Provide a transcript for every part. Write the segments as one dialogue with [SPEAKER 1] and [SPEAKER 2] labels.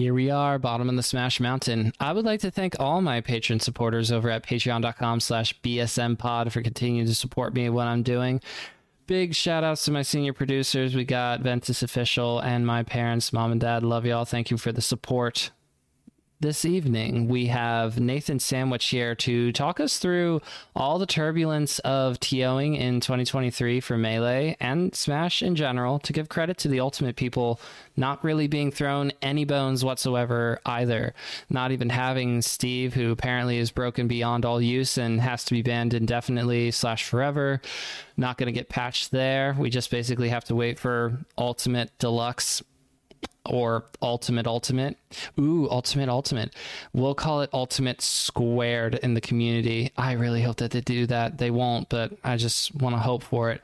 [SPEAKER 1] Here we are, bottom of the Smash Mountain. I would like to thank all my patron supporters over at patreon.com slash bsmpod for continuing to support me in what I'm doing. Big shout outs to my senior producers. We got Ventus Official and my parents, mom and dad. Love y'all. Thank you for the support this evening we have Nathan Sandwich here to talk us through all the turbulence of TOing in 2023 for Melee and Smash in general, to give credit to the Ultimate people not really being thrown any bones whatsoever either. Not even having Steve, who apparently is broken beyond all use and has to be banned indefinitely slash forever. Not going to get patched there. We just basically have to wait for Ultimate Deluxe or ultimate ultimate. Ooh ultimate ultimate. We'll call it ultimate squared in the community. I really hope that they do that. They won't but i just want to hope for it.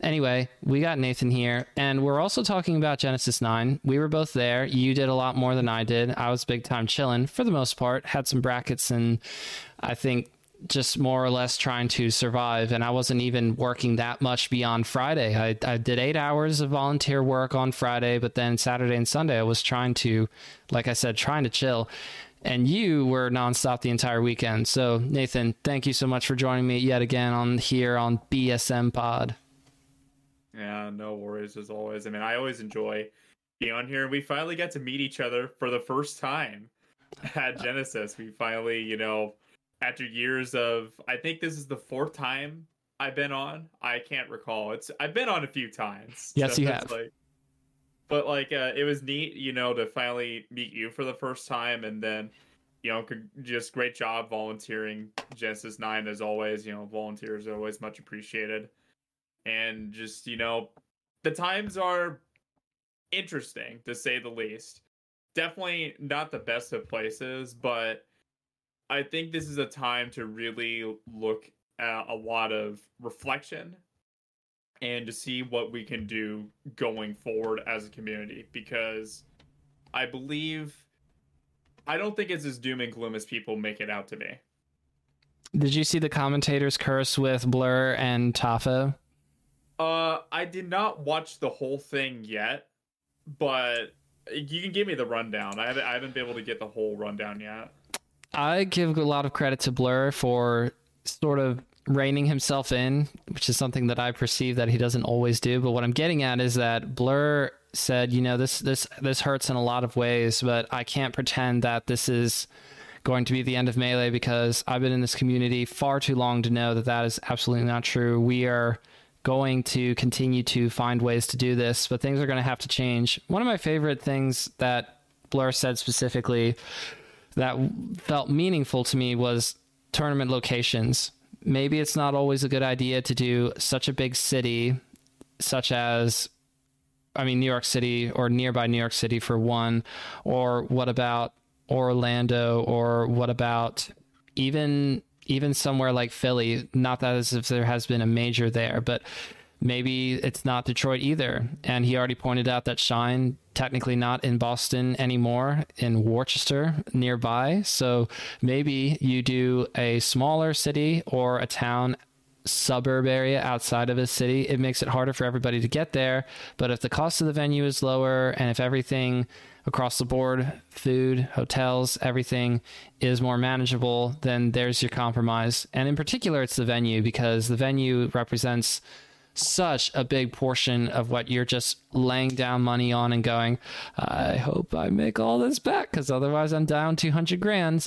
[SPEAKER 1] Anyway we got nathan here and we're also talking about genesis 9 we were both there. You did a lot more than i did. I was big time chilling for the most part. Had some brackets and i think just more or less trying to survive. And I wasn't even working that much beyond Friday. I, I did eight hours of volunteer work on Friday, but then Saturday and Sunday, I was trying to, like I said, trying to chill. And you were nonstop the entire weekend. So, Nathan, thank you so much for joining me yet again on here on BSM Pod.
[SPEAKER 2] Yeah, no worries as always. I mean, I always enjoy being on here. And we finally got to meet each other for the first time at uh, Genesis. We finally, you know, after years of I think this is the fourth time I've been on. I can't recall. It's I've been on a few times.
[SPEAKER 1] Yes, so you have.
[SPEAKER 2] Like, but like uh, it was neat, you know, to finally meet you for the first time, and then you know, just great job volunteering. Genesis Nine as always. You know, volunteers are always much appreciated, and just you know, the times are interesting to say the least. Definitely not the best of places, but I think this is a time to really look at a lot of reflection and to see what we can do going forward as a community because I believe I don't think it's as doom and gloom as people make it out to be.
[SPEAKER 1] Did you see the commentators curse with Blur and Tafa?
[SPEAKER 2] Uh, I did not watch the whole thing yet, but you can give me the rundown. I haven't, I haven't been able to get the whole rundown yet.
[SPEAKER 1] I give a lot of credit to Blur for sort of reining himself in, which is something that I perceive that he doesn't always do. But what I'm getting at is that Blur said, you know, this this this hurts in a lot of ways, but I can't pretend that this is going to be the end of melee because I've been in this community far too long to know that that is absolutely not true. We are going to continue to find ways to do this, but things are going to have to change. One of my favorite things that Blur said specifically that felt meaningful to me was tournament locations. Maybe it's not always a good idea to do such a big city, such as, I mean, New York City or nearby New York City for one. Or what about Orlando? Or what about even even somewhere like Philly? Not that as if there has been a major there, but maybe it's not Detroit either. And he already pointed out that Shine technically not in Boston anymore, in Worcester nearby. So maybe you do a smaller city or a town suburb area outside of a city, it makes it harder for everybody to get there. But if the cost of the venue is lower and if everything across the board, food, hotels, everything is more manageable, then there's your compromise. And in particular, it's the venue because the venue represents such a big portion of what you're just laying down money on and going, I hope I make all this back because otherwise I'm down 200 grand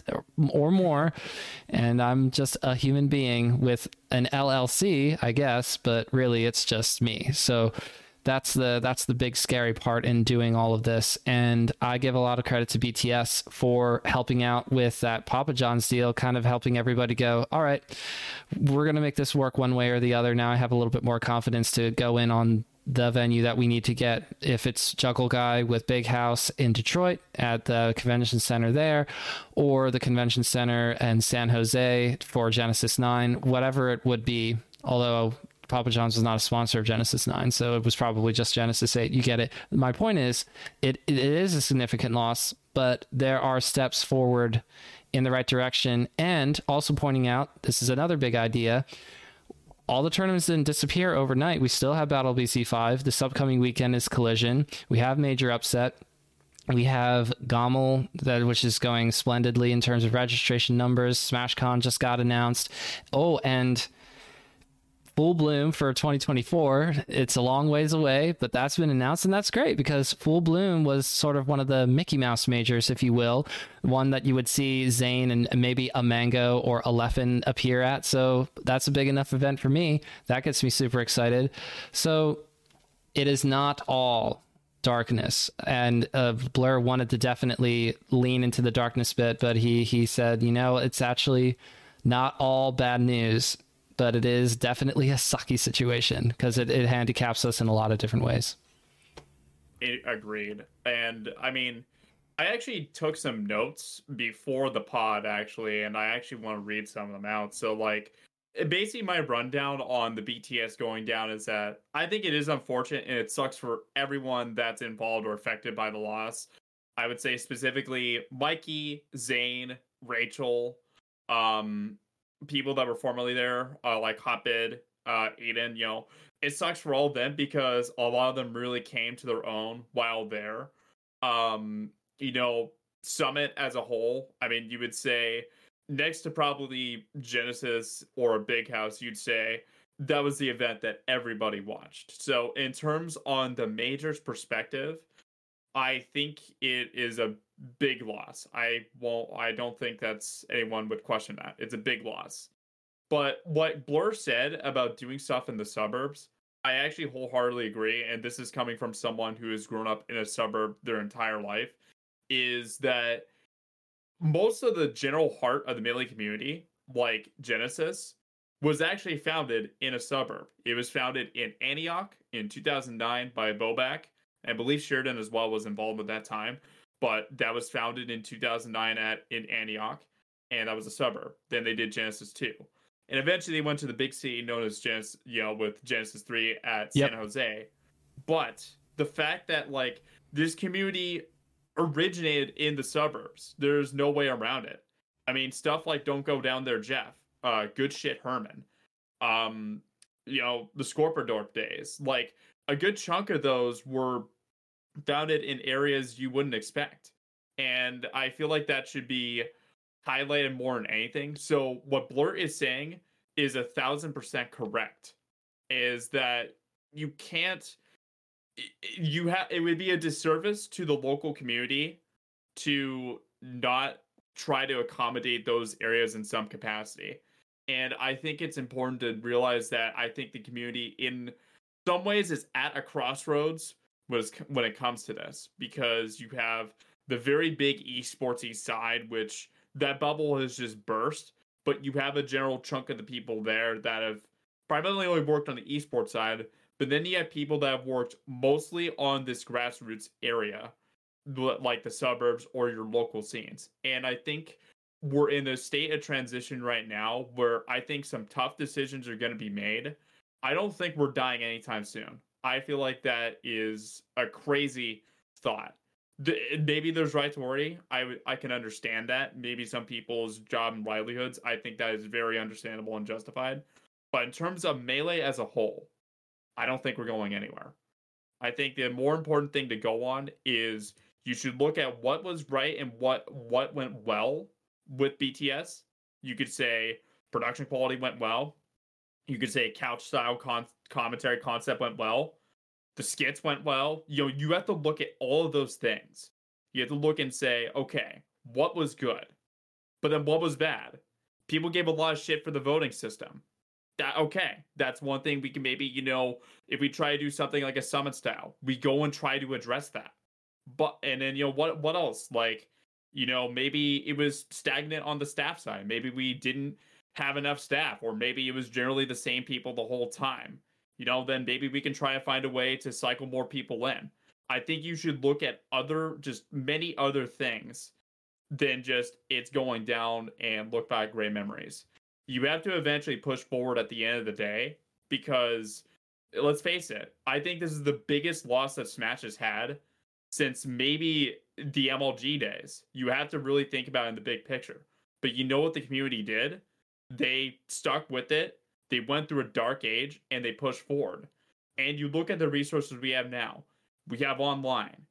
[SPEAKER 1] or more. And I'm just a human being with an LLC, I guess, but really it's just me. So that's the that's the big scary part in doing all of this. And i give a lot of credit to bts for helping out with that papa john's deal kind of helping everybody go all right we're going to make this work one way or the other. Now i have a little bit more confidence to go in on the venue that we need to get. If it's Juggleguy with big house in detroit at the convention center there or the convention center in san jose for genesis 9 whatever it would be although Papa John's was not a sponsor of Genesis 9, so it was probably just Genesis 8. You get it. My point is, it, it is a significant loss, but there are steps forward in the right direction. And also pointing out, this is another big idea. All the tournaments didn't disappear overnight. We still have Battle BC5. This upcoming weekend is Collision. We have Major Upset. we have GOML, that which is going splendidly in terms of registration numbers. SmashCon just got announced. Oh, and Full Bloom for 2024. It's a long ways away, but that's been announced, and that's great because Full Bloom was sort of one of the Mickey Mouse majors, if you will, one that you would see Zain and maybe a Mango or a Leffen appear at. So that's a big enough event for me. That gets me super excited. So it is not all darkness and uh, blur wanted to definitely lean into the darkness bit but he he said you know it's actually not all bad news but it is definitely a sucky situation because it, it handicaps us in a lot of different ways.
[SPEAKER 2] It, agreed. And i mean i actually took some notes before the pod actually and i actually want to read some of them out. So like basically my rundown on the BTS going down is that I think it is unfortunate and it sucks for everyone that's involved or affected by the loss. I would say specifically Mikey, Zain, Rachel, um, people that were formerly there, uh, like Hotbid, uh, Aiden. You know, it sucks for all of them because a lot of them really came to their own while there. Um, you know, Summit as a whole. I mean, you would say next to probably Genesis or a Big House, you'd say that was the event that everybody watched. So, in terms on the majors perspective, I think it is a big loss. I won't. I don't think that's anyone would question that. It's a big loss. But what Blur said about doing stuff in the suburbs, I actually wholeheartedly agree. And this is coming from someone who has grown up in a suburb their entire life. Is that most of the general heart of the Melee community, like Genesis, was actually founded in a suburb. It was founded in Antioch in 2009 by Bobak. I believe Sheridan as well was involved at that time, but that was founded in 2009 at in Antioch, and that was a suburb. Then they did Genesis 2. And eventually they went to the big city known as Genesis, you know, with Genesis 3 at yep. San Jose. But the fact that like this community originated in the suburbs. There's no way around it. I mean, stuff like "Don't Go Down There, Jeff," uh, "Good Shit, Herman," um, you know, the Scorperdorp days. Like a good chunk of those were founded in areas you wouldn't expect, and I feel like that should be highlighted more than anything. So what Blur is saying is a thousand percent correct. Is that you can't you have it would be a disservice to the local community to not try to accommodate those areas in some capacity. And I think it's important to realize that I think the community in some ways is at a crossroads when it comes to this because you have the very big esportsy side, which that bubble has just burst, but you have a general chunk of the people there that have primarily only worked on the esports side, but then you have people that have worked mostly on this grassroots area, like the suburbs or your local scenes. And I think we're in a state of transition right now where I think some tough decisions are going to be made. I don't think we're dying anytime soon. I feel like that is a crazy thought. Maybe there's right to worry. I, I can understand that. Maybe some people's job and livelihoods. I think that is very understandable and justified. But in terms of Melee as a whole, I don't think we're going anywhere. I think the more important thing to go on is you should look at what was right and what what went well with BTS. You could say production quality went well. You could say couch style con- commentary concept went well. The skits went well. You know, you have to look at all of those things. You have to look and say, okay, what was good? But then what was bad? People gave a lot of shit for the voting system that okay that's one thing we can maybe you know if we try to do something like a summit style we go and try to address that but and then you know what what else like you know maybe it was stagnant on the staff side maybe we didn't have enough staff or maybe it was generally the same people the whole time you know then maybe we can try to find a way to cycle more people in i think you should look at other just many other things than just it's going down and look back great memories you have to eventually push forward at the end of the day because let's face it, I think this is the biggest loss that Smash has had since maybe the MLG days. You have to really think about in the big picture. But you know what the community did? They stuck with it. They went through a dark age and they pushed forward. And you look at the resources we have now. We have online.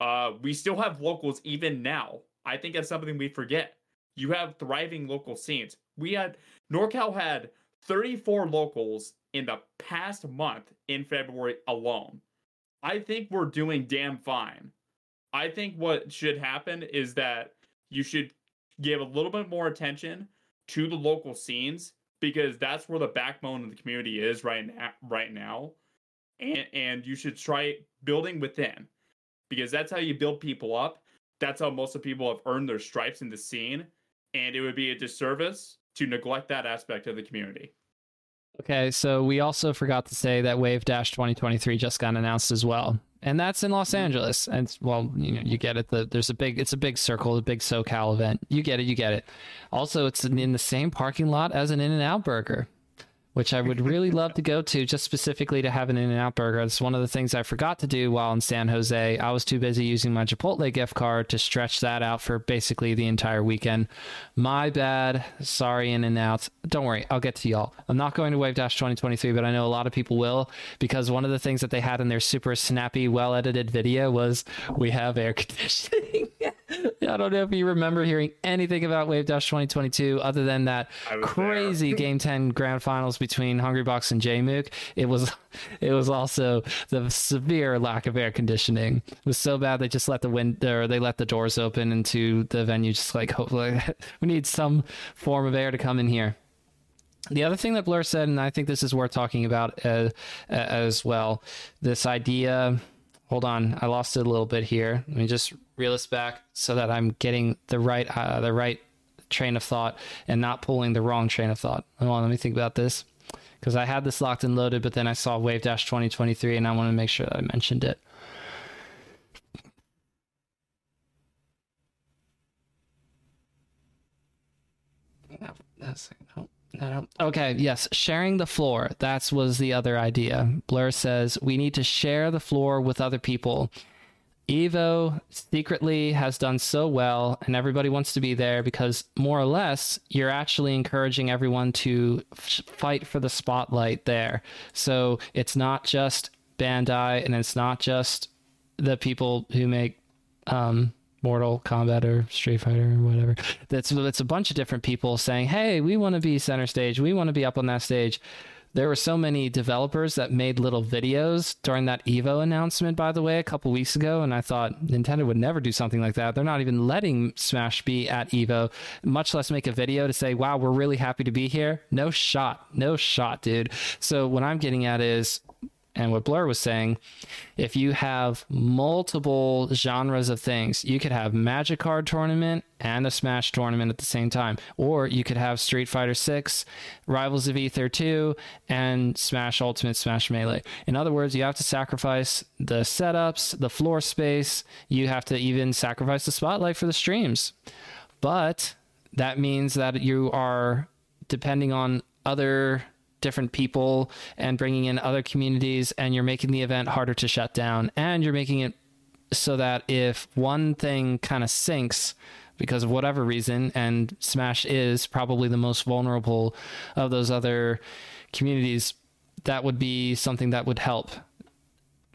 [SPEAKER 2] Uh, we still have locals even now. I think that's something we forget. You have thriving local scenes. We had NorCal had 34 locals in the past month in February alone. I think we're doing damn fine. I think what should happen is that you should give a little bit more attention to the local scenes because that's where the backbone of the community is right now right now. And and you should try building within because that's how you build people up. That's how most of people have earned their stripes in the scene. And it would be a disservice to neglect that aspect of the community.
[SPEAKER 1] Okay, so we also forgot to say that Wave Dash 2023 just got announced as well, and that's in Los Angeles. And well, you know, you get it. The, there's a big, it's a big circle, a big SoCal event. You get it, you get it. Also, it's in the same parking lot as an In-N-Out Burger which I would really love to go to just specifically to have an In and Out burger. It's one of the things I forgot to do while in San Jose. I was too busy using my Chipotle gift card to stretch that out for basically the entire weekend. My bad. Sorry, In and Out. Don't worry, I'll get to y'all. I'm not going to Wave Dash 2023, but I know a lot of people will because one of the things that they had in their super snappy, well edited video was we have air conditioning. I don't know if you remember hearing anything about Wave Dash 2022 other than that crazy Game 10 Grand Finals between Hungry Hungrybox and Jmook, it was it was also the severe lack of air conditioning. It was so bad they just let the wind or they let the doors open into the venue. Just like hopefully we need some form of air to come in here. The other thing that Blur said, and I think this is worth talking about uh, as well, this idea. Hold on, I lost it a little bit here. Let me just reel this back so that I'm getting the right uh, the right train of thought and not pulling the wrong train of thought. Hold on, let me think about this because I had this locked and loaded, but then I saw Wave Dash 2023 and I want to make sure that I mentioned it. Okay, yes, sharing the floor. That was the other idea. Blur says we need to share the floor with other people. Evo secretly has done so well, and everybody wants to be there because more or less you're actually encouraging everyone to f- fight for the spotlight there. So it's not just Bandai, and it's not just the people who make um, Mortal Kombat or Street Fighter or whatever. That's it's a bunch of different people saying, "Hey, we want to be center stage. We want to be up on that stage." there were so many developers that made little videos during that Evo announcement, by the way, a couple weeks ago. And I thought Nintendo would never do something like that. They're not even letting Smash be at Evo, much less make a video to say, wow, we're really happy to be here. No shot. No shot, dude. So what I'm getting at is and what Blur was saying, if you have multiple genres of things, you could have Magic Card Tournament and a Smash tournament at the same time, or you could have Street Fighter 6, Rivals of Aether 2, and Smash Ultimate Smash Melee. In other words, you have to sacrifice the setups, the floor space, you have to even sacrifice the spotlight for the streams. But that means that you are depending on other different people and bringing in other communities and you're making the event harder to shut down and you're making it so that if one thing kind of sinks because of whatever reason and smash is probably the most vulnerable of those other communities that would be something that would help.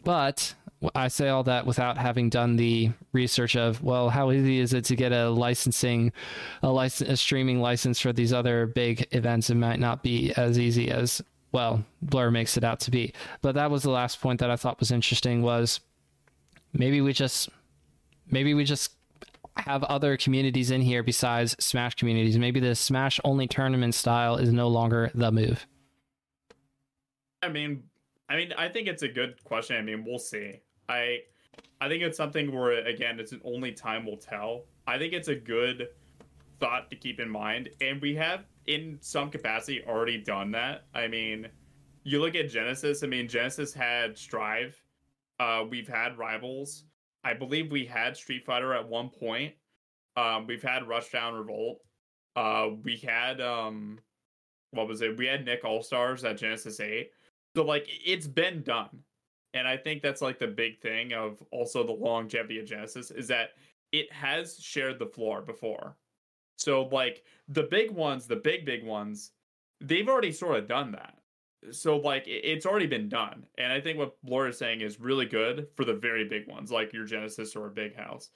[SPEAKER 1] But I say all that without having done the research of well, how easy is it to get a licensing, a license, a streaming license for these other big events? It might not be as easy as well Blur makes it out to be. But that was the last point that I thought was interesting was maybe we just maybe we just have other communities in here besides Smash communities. Maybe the Smash only tournament style is no longer the move.
[SPEAKER 2] I mean, I mean, I think it's a good question. I mean, we'll see. I I think it's something where again, it's an only time will tell. I think it's a good thought to keep in mind, and we have in some capacity already done that. I mean, you look at Genesis. I mean, Genesis had Strive. Uh, we've had Rivals. I believe we had Street Fighter at one point. Um, we've had Rushdown Revolt. Uh, we had um, what was it? We had Nick All Stars at Genesis Eight. So like, it's been done. And I think that's like the big thing of also the longevity of Genesis is that it has shared the floor before. So like the big ones, the big big ones, they've already sort of done that. so like it's already been done, and I think what Laura is saying is really good for the very big ones, like your Genesis or a big house,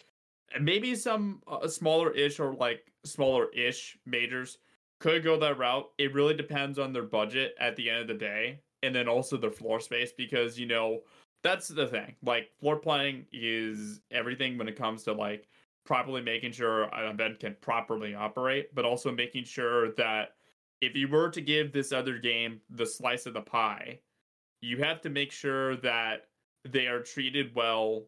[SPEAKER 2] and maybe some uh, smaller ish or like smaller ish majors could go that route. It really depends on their budget at the end of the day, and then also their floor space because you know that's the thing. Like floor planning is everything when it comes to like properly making sure an event can properly operate, but also making sure that if you were to give this other game the slice of the pie, you have to make sure that they are treated well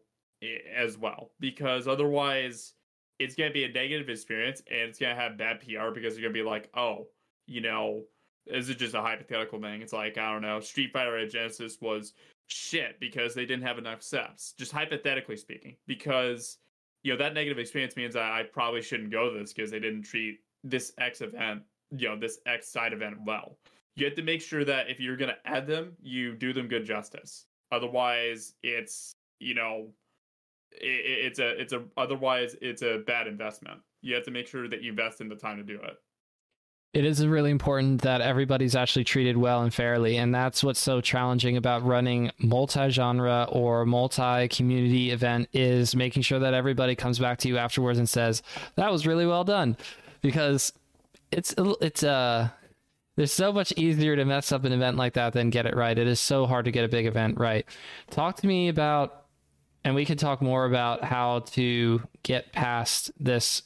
[SPEAKER 2] as well because otherwise it's going to be a negative experience and it's going to have bad PR because you're going to be like, "Oh, you know, is it just a hypothetical thing? It's like, I don't know, Street Fighter at Genesis was shit because they didn't have enough steps. Just hypothetically speaking, because you know that negative experience means I, I probably shouldn't go to this because they didn't treat this X event, you know, this X side event well. You have to make sure that if you're gonna add them, you do them good justice. Otherwise, it's you know, it, it's a it's a otherwise it's a bad investment. You have to make sure that you invest in the time to do it
[SPEAKER 1] it is really important that everybody's actually treated well and fairly and that's what's so challenging about running multi-genre or multi-community event is making sure that everybody comes back to you afterwards and says that was really well done. Because it's it's uh there's so much easier to mess up an event like that than get it right. It is so hard to get a big event right. Talk to me about and we can talk more about how to get past this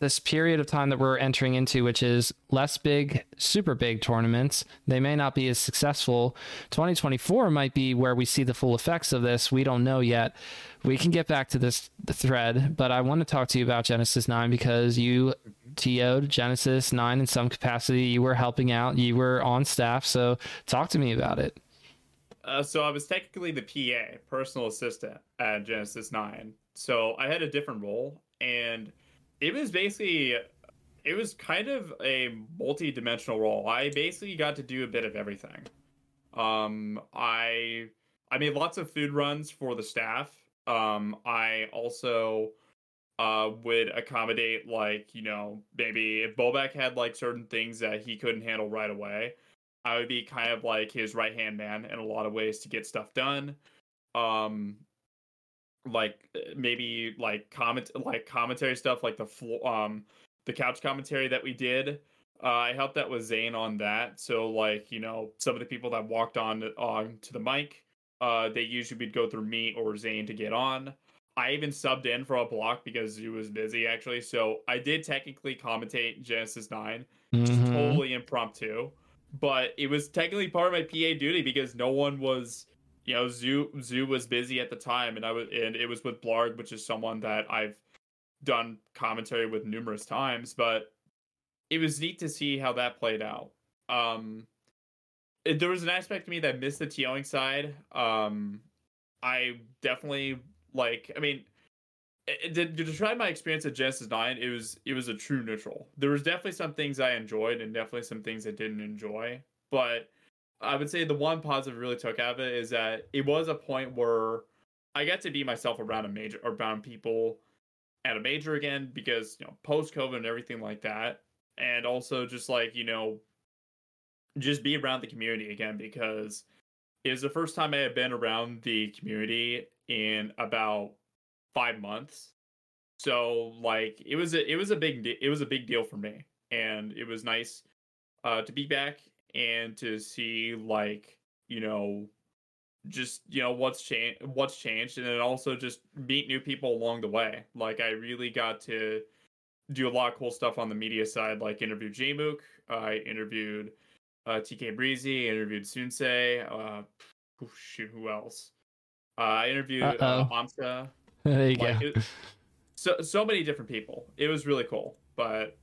[SPEAKER 1] this period of time that we're entering into, which is less big, super big tournaments. They may not be as successful. 2024 might be where we see the full effects of this. We don't know yet. We can get back to this thread, but I want to talk to you about Genesis 9 because you TO'd Genesis 9 in some capacity. You were helping out, you were on staff. So talk to me about it.
[SPEAKER 2] Uh, so I was technically the PA, personal assistant at Genesis 9. So I had a different role and it was basically it was kind of a multi-dimensional role. I basically got to do a bit of everything. Um, I I made lots of food runs for the staff. Um, I also uh, would accommodate like you know maybe if Bobak had like certain things that he couldn't handle right away, I would be kind of like his right hand man in a lot of ways to get stuff done. Um, like uh, maybe like comment like commentary stuff like the flo- um the couch commentary that we did uh, I helped out with Zain on that. So like you know some of the people that walked on on to the mic, uh, they usually would go through me or Zain to get on. I even subbed in for a block because he was busy actually. So I did technically commentate Genesis 9 mm-hmm. just totally impromptu, but it was technically part of my PA duty because no one was you know, Zoo Zoo was busy at the time, and I was and it was with Blarg, which is someone that I've done commentary with numerous times, but it was neat to see how that played out. Um, it, there was an aspect to me that missed the TOing side. Um, I definitely like. I mean, it, to, to describe my experience at Genesis Nine, it was it was a true neutral. There was definitely some things I enjoyed, and definitely some things I didn't enjoy, but I would say the one positive really took out of it is that it was a point where I got to be myself around a major around people at a major again because you know post COVID and everything like that, and also just like you know just be around the community again because it was the first time I had been around the community in about five months. So like it was a it was a big it was a big deal for me, and it was nice uh, to be back and to see like you know just you know what's changed what's changed and then also just meet new people along the way. Like i really got to do a lot of cool stuff on the media side. Like interview jmook i interviewed uh, tk breezy interviewed Soonsay uh shoot who else? Uh, i interviewed uh, amsa.
[SPEAKER 1] There you like, go. it,
[SPEAKER 2] so so many different people. It was really cool but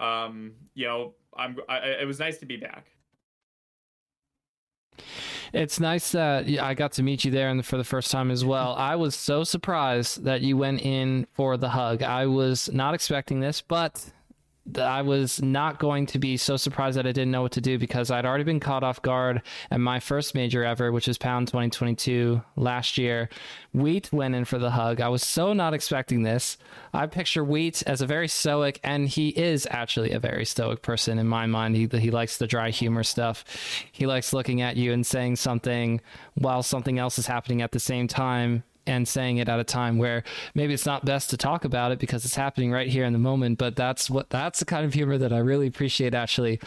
[SPEAKER 2] um you know I'm. I, it was nice to be back.
[SPEAKER 1] It's nice that I got to meet you there and for the first time as well. I was so surprised that you went in for the hug. I was not expecting this, but I was not going to be so surprised that I didn't know what to do because I'd already been caught off guard at my first major ever, which was Pound 2022 last year. Wheat went in for the hug. I was so not expecting this. I picture Wheat as a very stoic, and he is actually a very stoic person in my mind. He, he likes the dry humor stuff. He likes looking at you and saying something while something else is happening at the same time and saying it at a time where maybe it's not best to talk about it because it's happening right here in the moment but that's what that's the kind of humor that I really appreciate actually.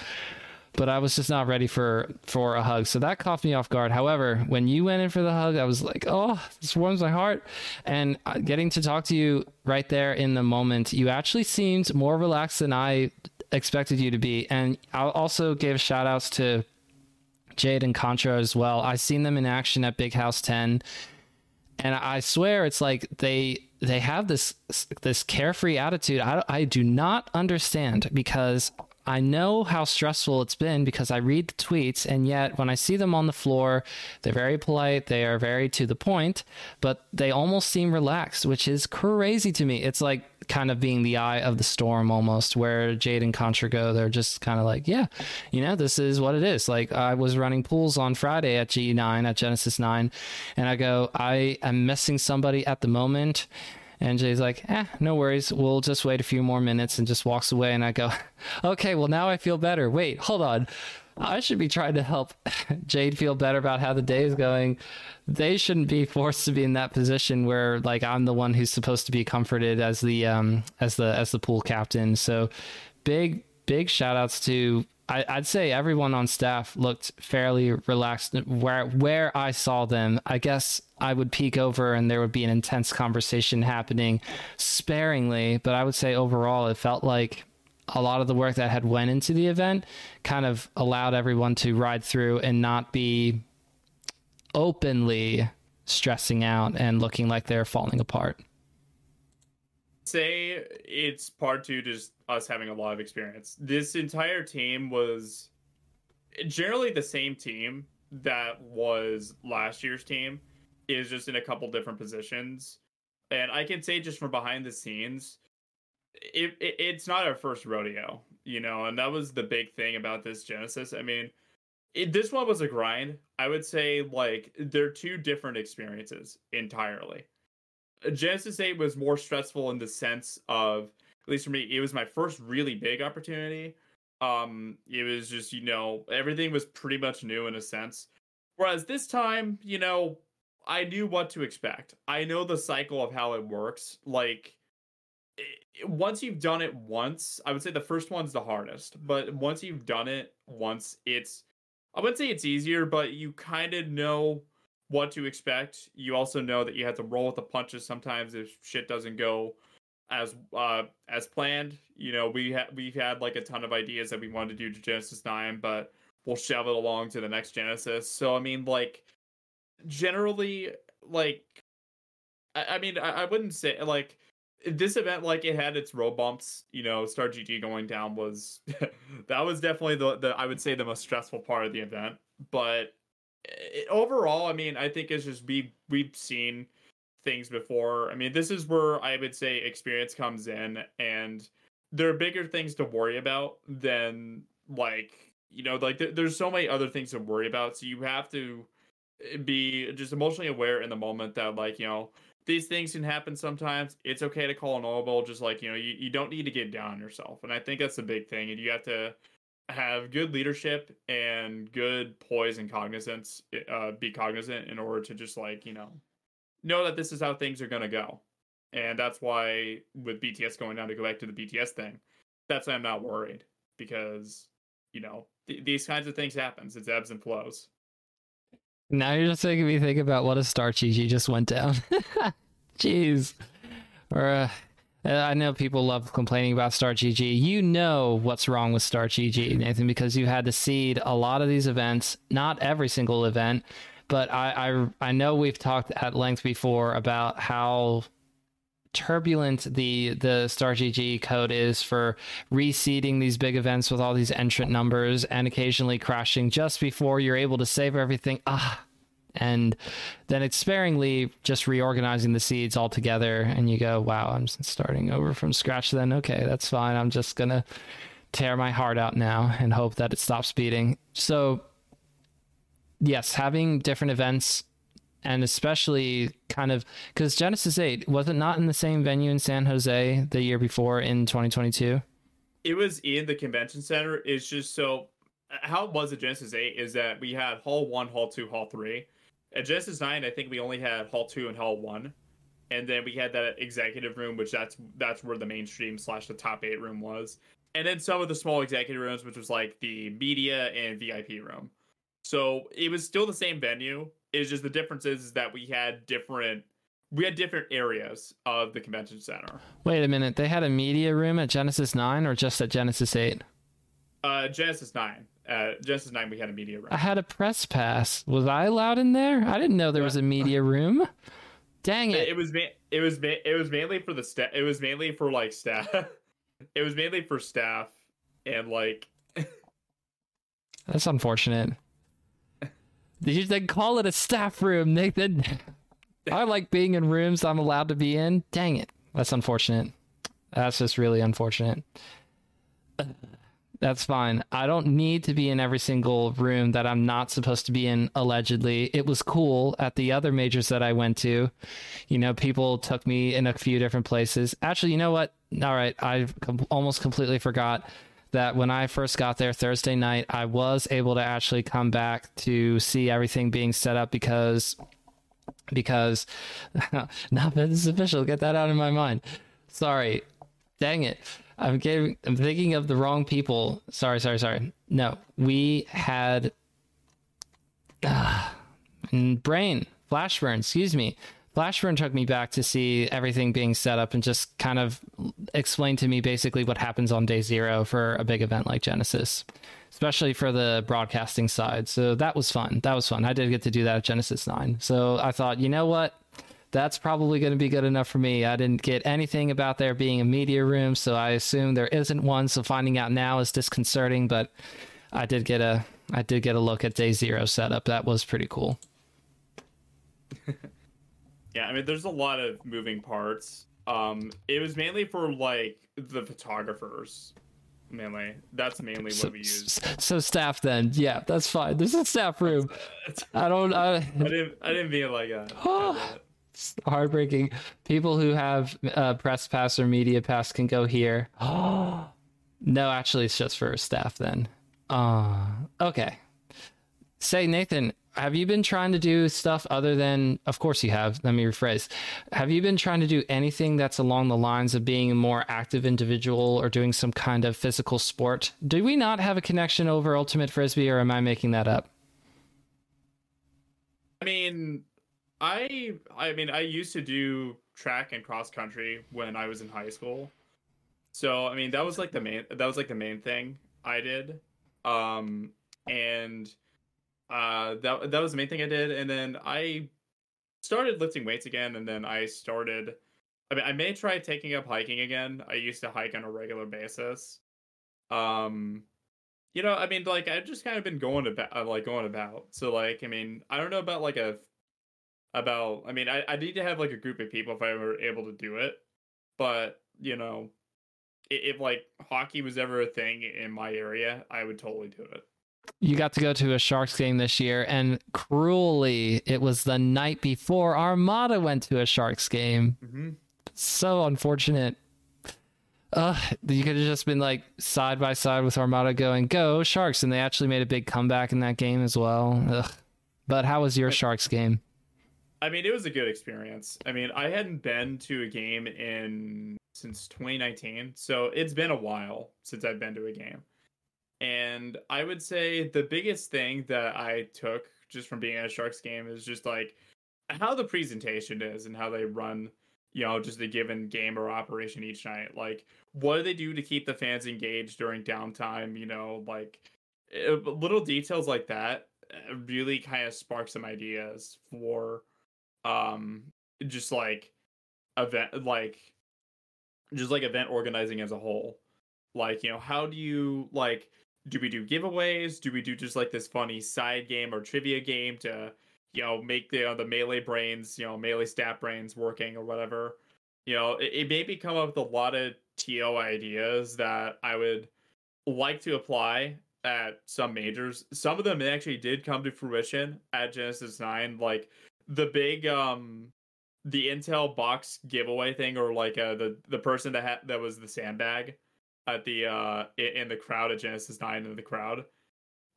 [SPEAKER 1] But I was just not ready for for a hug. So that caught me off guard. However when you went in for the hug I was like oh this warms my heart. And uh, getting to talk to you right there in the moment you actually seemed more relaxed than I expected you to be. And I also gave shout outs to Jade and Contra as well. I seen them in action at Big House 10 and I swear it's like they they have this this carefree attitude. I I do not understand because I know how stressful it's been because I read the tweets, and yet when I see them on the floor, they're very polite, they are very to the point, but they almost seem relaxed, which is crazy to me. It's like kind of being the eye of the storm almost, where Jade and Contra go. They're just kind of like, yeah, you know, this is what it is. Like I was running pools on Friday at G9 at Genesis 9, and I go, I am missing somebody at the moment and Jay's like, eh, no worries. We'll just wait a few more minutes and just walks away. And I go, okay, well, now I feel better. Wait, hold on. I should be trying to help Jade feel better about how the day is going. They shouldn't be forced to be in that position where like I'm the one who's supposed to be comforted as the um as the as the pool captain. So big big shout outs to I, would say everyone on staff looked fairly relaxed where where I saw them. I guess I would peek over and there would be an intense conversation happening sparingly, but I would say overall it felt like a lot of the work that had went into the event kind of allowed everyone to ride through and not be openly stressing out and looking like they're falling apart
[SPEAKER 2] say it's part two just us having a lot of experience. This entire team was generally the same team that was last year's team is just in a couple different positions. And I can say just from behind the scenes, it, it, it's not our first rodeo, you know, and that was the big thing about this Genesis. I mean, it, this one was a grind. I would say like they're two different experiences entirely. Genesis 8 was more stressful in the sense of, at least for me, it was my first really big opportunity. Um, it was just, you know, everything was pretty much new in a sense. Whereas this time, you know, I knew what to expect. I know the cycle of how it works. Like, once you've done it once, I would say the first one's the hardest, but once you've done it once, it's, I wouldn't say it's easier, but you kind of know what to expect. You also know that you have to roll with the punches sometimes if shit doesn't go as uh as planned. You know, we ha- we've had like a ton of ideas that we wanted to do to Genesis 9, but we'll shove it along to the next Genesis. So I mean like generally like I, I mean I, I wouldn't say like this event like it had its road bumps you know start.gg going down was that was definitely the, the i would say the most stressful part of the event but it, overall, I mean, I think it's just we we've seen things before. I mean, this is where I would say experience comes in, and there are bigger things to worry about than like you know, like th- there's so many other things to worry about. So you have to eh, be just emotionally aware in the moment that like you know these things can happen sometimes. It's okay to call an audible. Just like you know, you, you don't need to get down on yourself, and I think that's the big thing. And you have to have good leadership and good poise and cognizance uh, be cognizant in order to just like you know know that this is how things are going to go and that's why with bts going down to go back to the bts thing that's why i'm not worried because you know th- these kinds of things happens it's ebbs and flows
[SPEAKER 1] now you're just making me think about what a start.gg just went down jeez or uh, uh, I know people love complaining about start.gg. You know what's wrong with start.gg, Nathan, because you had to seed a lot of these events, not every single event, but I, I I know we've talked at length before about how turbulent the the start.gg code is for reseeding these big events with all these entrant numbers and occasionally crashing just before you're able to save everything. Ah, and then it's sparingly just reorganizing the seeds all together and you go wow i'm starting over from scratch then. Okay that's fine. I'm just gonna tear my heart out now and hope that it stops beating. So yes having different events and especially kind of because genesis 8 was it not in the same venue in san jose the year before in 2022
[SPEAKER 2] it was in the convention center it's just so how was at genesis 8 is that we had hall 1 hall 2 hall 3 at Genesis Nine, I think we only had Hall Two and Hall One, and then we had that executive room, which that's that's where the mainstream slash the top eight room was, and then some of the small executive rooms, which was like the media and VIP room. So it was still the same venue. It's just the difference is, is that we had different we had different areas of the convention center.
[SPEAKER 1] Wait a minute, they had a media room at Genesis Nine or just at Genesis Eight?
[SPEAKER 2] Uh, Genesis Nine uh, Genesis Nine, we had a media room.
[SPEAKER 1] I had a press pass. Was I allowed in there? I didn't know there was a media room. Dang it!
[SPEAKER 2] It was it was it was mainly for the staff. It was mainly for like staff. it was mainly for staff and like.
[SPEAKER 1] That's unfortunate. You they call it a staff room, Nathan. I like being in rooms I'm allowed to be in. Dang it. That's unfortunate. That's just really unfortunate. That's fine. I don't need to be in every single room that I'm not supposed to be in, allegedly. It was cool at the other majors that I went to. You know, people took me in a few different places. Actually, you know what? All right. I com- almost completely forgot that when I first got there Thursday night, I was able to actually come back to see everything being set up because because not that is official. Get that out of my mind. Sorry. Dang it. I'm getting, I'm thinking of the wrong people. Sorry, sorry, sorry. No, we had uh, brain flash burn. Excuse me. Flashburn took me back to see everything being set up and just kind of explain to me basically what happens on day zero for a big event like Genesis, especially for the broadcasting side. So that was fun. That was fun. I did get to do that at Genesis 9. So I thought, you know what? that's probably going to be good enough for me. I didn't get anything about there being a media room, so I assume there isn't one. So finding out now is disconcerting, but I did get a I did get a look at day zero setup. That was pretty cool.
[SPEAKER 2] yeah, I mean, there's a lot of moving parts. Um, it was mainly for like the photographers. Mainly, that's mainly what we use.
[SPEAKER 1] So staff, then, yeah, that's fine. There's a staff room. I don't. I,
[SPEAKER 2] I didn't. I didn't mean like a
[SPEAKER 1] heartbreaking. People who have uh, press pass or media pass can go here. no, actually, it's just for staff then. Uh, okay. Say, Nathan, have you been trying to do stuff other than, of course you have, let me rephrase. Have you been trying to do anything that's along the lines of being a more active individual or doing some kind of physical sport? Do we not have a connection over Ultimate Frisbee or am I making that up?
[SPEAKER 2] I mean, I I mean I used to do track and cross country when I was in high school. So I mean that was like the main that was like the main thing I did. Um and uh that that was the main thing I did and then I started lifting weights again and then I started I mean I may try taking up hiking again. I used to hike on a regular basis. Um you know, I mean like I've just kind of been going about like going about. So like I mean, I don't know about like a about i mean I, I need to have like a group of people if i were able to do it but you know if like hockey was ever a thing in my area i would totally do it
[SPEAKER 1] you got to go to a sharks game this year and cruelly it was the night before armada went to a sharks game mm-hmm. so unfortunate uh, you could have just been like side by side with Armada going, go Sharks. And they actually made a big comeback in that game as well. Ugh. But how was your Sharks game?
[SPEAKER 2] I mean, it was a good experience. I mean, I hadn't been to a game in since 2019, so it's been a while since I've been to a game. And I would say the biggest thing that I took just from being at a Sharks game is just like how the presentation is and how they run, you know, just a given game or operation each night. Like, what do they do to keep the fans engaged during downtime? You know, like eh, little details like that eh, really kind of spark some ideas for um just like event like just like event organizing as a whole like you know how do you like do we do giveaways do we do just like this funny side game or trivia game to you know, make the uh, the melee brains, you know, melee stat brains working or whatever. You know, it, it made me come up with a lot of TO ideas that I would like to apply at some majors. Some of them actually did come to fruition at Genesis 9. Like the big um the Intel box giveaway thing or like uh the the person that had that was the sandbag at the uh in the crowd at Genesis 9 in the crowd.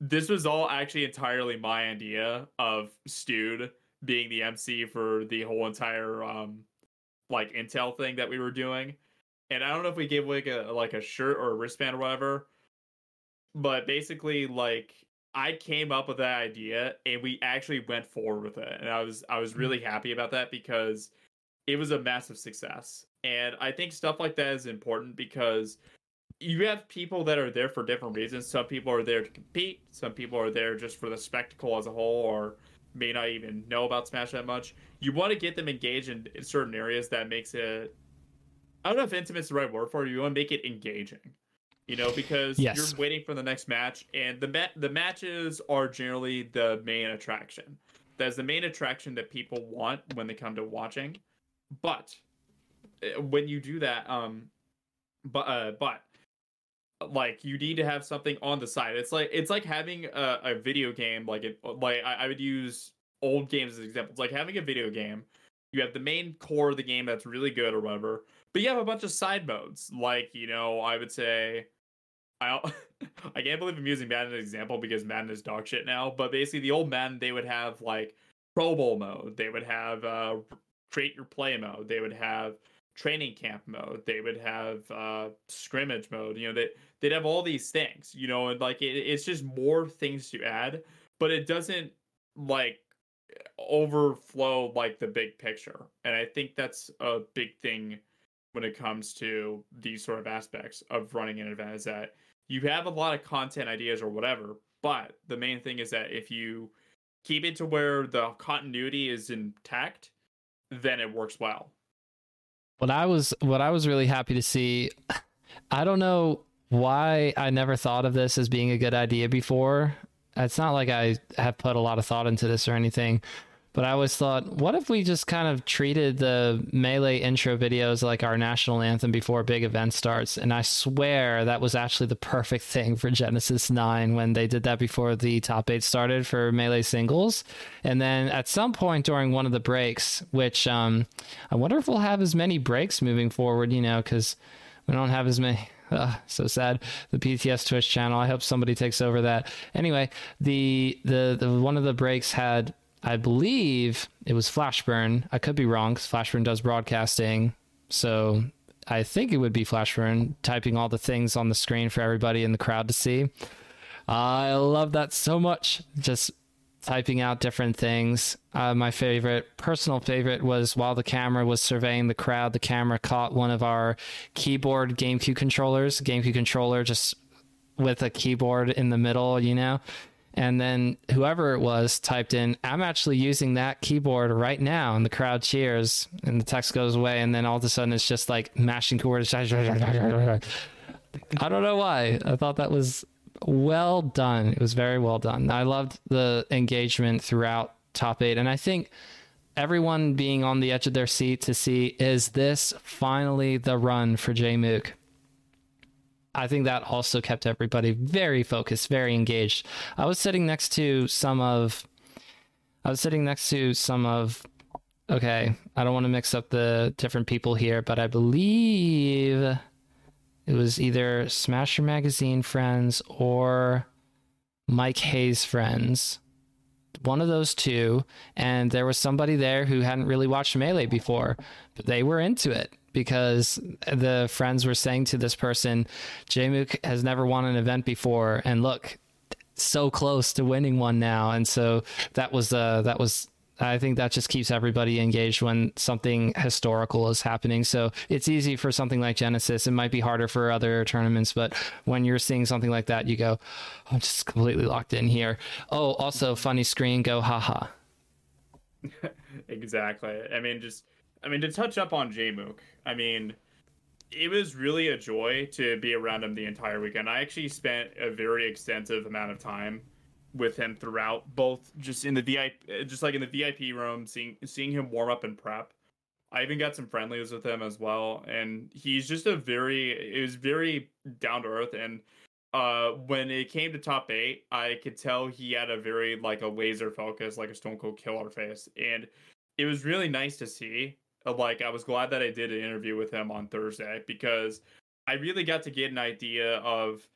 [SPEAKER 2] This was all actually entirely my idea of Stewed being the MC for the whole entire um like Intel thing that we were doing. And I don't know if we gave like a like a shirt or a wristband or whatever. But basically like I came up with that idea and we actually went forward with it. And I was I was really happy about that because it was a massive success. And I think stuff like that is important because you have people that are there for different reasons. Some people are there to compete, some people are there just for the spectacle as a whole or may not even know about Smash that much. You want to get them engaged in, in certain areas that makes it I don't know if intimate is the right word for it. You want to make it engaging you know, because
[SPEAKER 1] yes.
[SPEAKER 2] you're waiting for the next match, and the ma- the matches are generally the main attraction. That's the main attraction that people want when they come to watching. But eh, when you do that, um, but uh, but like you need to have something on the side. It's like it's like having a, a video game. Like it, like I, I would use old games as examples. Like having a video game, you have the main core of the game that's really good or whatever, but you have a bunch of side modes. Like you know, I would say I I can't believe I'm using Madden as an example because Madden is dog shit now. But basically, the old Madden they would have like Pro Bowl mode, they would have uh, create your play mode, they would have training camp mode, they would have uh, scrimmage mode. You know, they they'd have all these things. You know, and like it, it's just more things to add, but it doesn't like overflow like the big picture. And I think that's a big thing when it comes to these sort of aspects of running an event is that you have a lot of content ideas or whatever, but the main thing is that if you keep it to where the continuity is intact, then it works well.
[SPEAKER 1] What I was what I was really happy to see, I don't know why I never thought of this as being a good idea before. It's not like I have put a lot of thought into this or anything, but I always thought, what if we just kind of treated the melee intro videos like our national anthem before a big event starts? And I swear that was actually the perfect thing for Genesis 9 when they did that before the top eight started for melee singles. And then at some point during one of the breaks, which um, I wonder if we'll have as many breaks moving forward, you know, because we don't have as many. Uh, so sad. The BTS Twitch channel. I hope somebody takes over that. Anyway, the the the one of the breaks had I believe it was Flashburn. I could be wrong because Flashburn does broadcasting. So I think it would be Flashburn typing all the things on the screen for everybody in the crowd to see. I love that so much. Just typing out different things. Uh, my favorite, personal favorite, was while the camera was surveying the crowd, the camera caught one of our keyboard GameCube controllers, GameCube controller just with a keyboard in the middle, you know, and then whoever it was typed in, I'm actually using that keyboard right now. And the crowd cheers and the text goes away. And then all of a sudden it's just like mashing keyboards. I don't know why. I thought that was well done. It was very well done. I loved the engagement throughout top eight. And I think everyone being on the edge of their seat to see is this finally the run for Jmook? I think that also kept everybody very focused, very engaged. I was sitting next to some of, I was sitting next to some of, okay, I don't want to mix up the different people here, but I believe it was either Smasher Magazine friends or Mike Haze friends. One of those two. And there was somebody there who hadn't really watched Melee before, but they were into it because the friends were saying to this person, Jmook has never won an event before, and look, so close to winning one now. And so that was uh, that was I think that just keeps everybody engaged when something historical is happening. So it's easy for something like Genesis. It might be harder for other tournaments, but when you're seeing something like that, you go, I'm just completely locked in here. Oh, also funny screen, go haha.
[SPEAKER 2] exactly. I mean, just I mean to touch up on Jmook. I mean, it was really a joy to be around him the entire weekend. I actually spent a very extensive amount of time with him throughout, both just in the VIP, just like in the VIP room, seeing seeing him warm up and prep. I even got some friendlies with him as well, and he's just a very, it was very down to earth. And uh, when it came to top eight, I could tell he had a very like a laser focus, like a Stone Cold Killer face, and it was really nice to see. Like I was glad that I did an interview with him on Thursday because I really got to get an idea of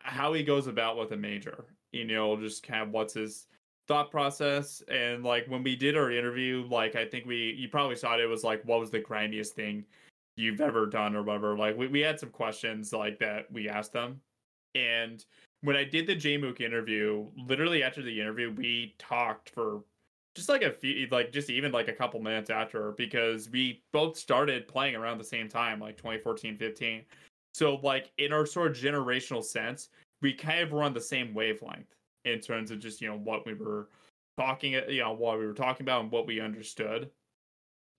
[SPEAKER 2] how he goes about with a major. You know, just kind of what's his thought process. And like when we did our interview, like I think we you probably saw it, it was like what was the grindiest thing you've ever done or whatever. Like we, we had some questions like that we asked them. And when I did the Jmook interview, literally after the interview, we talked for just like a few like just even like a couple minutes after because we both started playing around the same time like 2014 15 so like in our sort of generational sense we kind of were on the same wavelength in terms of just you know what we were talking you know what we were talking about and what we understood.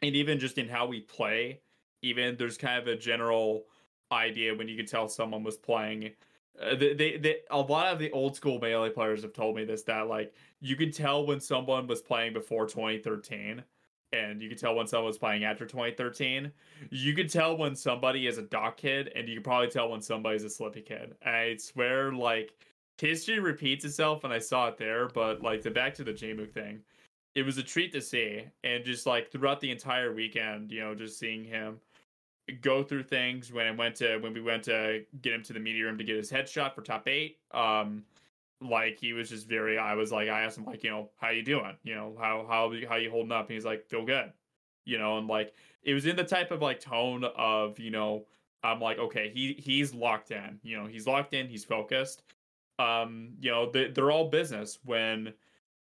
[SPEAKER 2] And even just in how we play even there's kind of a general idea when you could tell someone was playing uh, they, they, a lot of the old school melee players have told me this that like you could tell when someone was playing before 2013 and you could tell when someone was playing after 2013 you could tell when somebody is a doc kid and you could probably tell when somebody's a Slippi kid. I swear like history repeats itself and i saw it there but like the back to the jmook thing it was a treat to see and just like throughout the entire weekend you know just seeing him go through things when I went to when we went to get him to the media room to get his headshot for top eight. Um, like he was just very. I was like, I asked him like, you know, how you doing? You know, how how how you holding up? And he's like, feel good. You know, and like it was in the type of like tone of you know, I'm like, okay, he he's locked in. You know, he's locked in. He's focused. Um, you know, they, they're all business when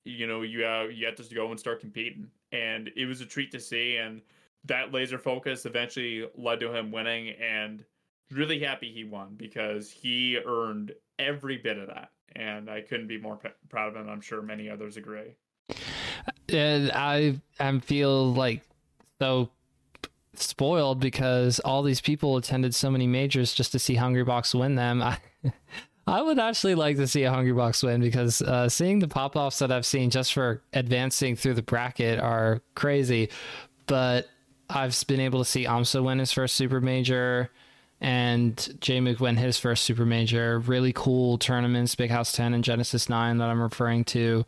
[SPEAKER 2] you know you have you have to go and start competing, and it was a treat to see and that laser focus eventually led to him winning and really happy he won because he earned every bit of that and i couldn't be more p- proud of him. I'm sure many others agree.
[SPEAKER 1] And i i feel like so spoiled because all these people attended so many majors just to see Hungrybox win them. I I would actually like to see a Hungrybox win because uh, seeing the pop offs that I've seen just for advancing through the bracket are crazy. But I've been able to see Amsa win his first super major and Jmook win his first super major. Really cool tournaments, Big House 10 and Genesis 9 that I'm referring to.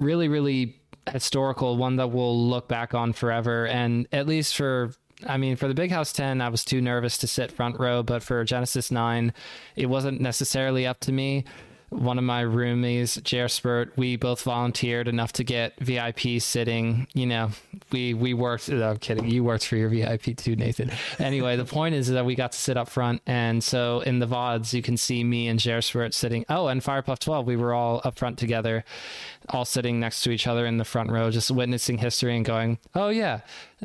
[SPEAKER 1] Really, really historical, one that we'll look back on forever. And at least for, I mean, for the Big House 10, I was too nervous to sit front row, but for Genesis 9, it wasn't necessarily up to me one of my roomies, Jer we both volunteered enough to get VIP sitting. You know, we we worked. No, I'm kidding. You worked for your VIP too, Nathan. Anyway, the point is that we got to sit up front, and so in the vods, you can see me and Jer sitting. Oh, and Firepuff 12, we were all up front together, all sitting next to each other in the front row, just witnessing history and going, "Oh yeah,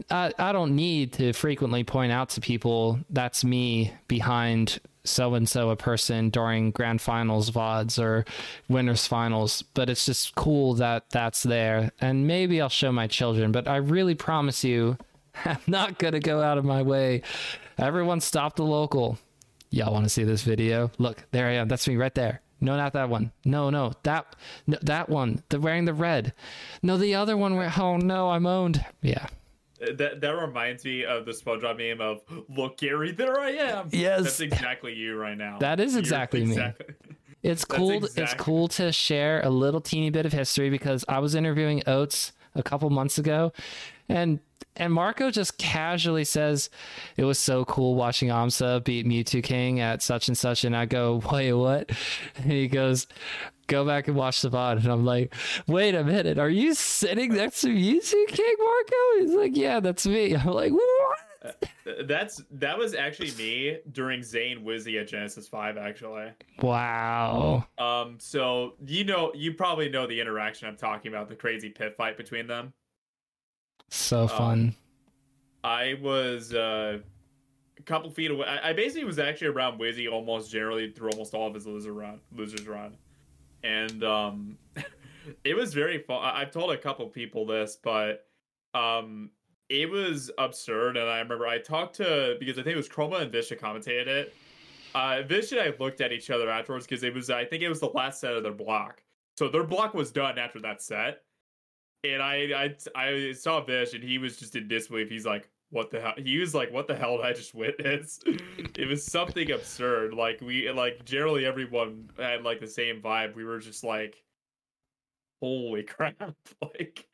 [SPEAKER 1] I, I don't need to frequently point out to people that's me behind." so and so a person during grand finals VODs or winners finals, but it's just cool that that's there. And maybe I'll show my children, but I really promise you, I'm not going to go out of my way. Everyone stop the local. Y'all want to see this video? Look, there I am. That's me right there. No, not that one. No, no, that no, that one. The wearing the red. No, the other one. Where, oh no, I'm owned. Yeah, uh,
[SPEAKER 2] that that reminds me of the SpongeBob meme of "Look, Gary, there I am."
[SPEAKER 1] Yes,
[SPEAKER 2] that's exactly you right now.
[SPEAKER 1] That is exactly me. Exactly. It's cool. Exactly... It's cool to share a little teeny bit of history because I was interviewing Oats a couple months ago, and and Marco just casually says it was so cool watching Amsa beat Mewtwo King at such and such, and I go, wait, what? And he goes, go back and watch the VOD. And I'm like, wait a minute, are you sitting next to Mewtwo King, Marco? He's like, yeah, that's me. I'm like, what?
[SPEAKER 2] Uh, that's that was actually me during Zain Wizzy at Genesis Five, actually.
[SPEAKER 1] Wow.
[SPEAKER 2] Um. So you know, you probably know the interaction I'm talking about, the crazy pit fight between them.
[SPEAKER 1] So um, fun. Um,
[SPEAKER 2] I was uh, a couple feet away. I, I basically was actually around Wizzy almost generally through almost all of his loser run, losers run and um, it was very fun. I've told a couple people this, but um, it was absurd. And I remember I talked to because I think it was Chroma and Visha commentated it. Uh, Vish and I looked at each other afterwards because it was I think it was the last set of their block, So their block was done after that set, and I I I saw Vish and he was just in disbelief. He's like, "What the hell?" He was like, "What the hell did I just witness?" it was something absurd. Like we like generally everyone had like the same vibe. We were just like, "Holy crap!" like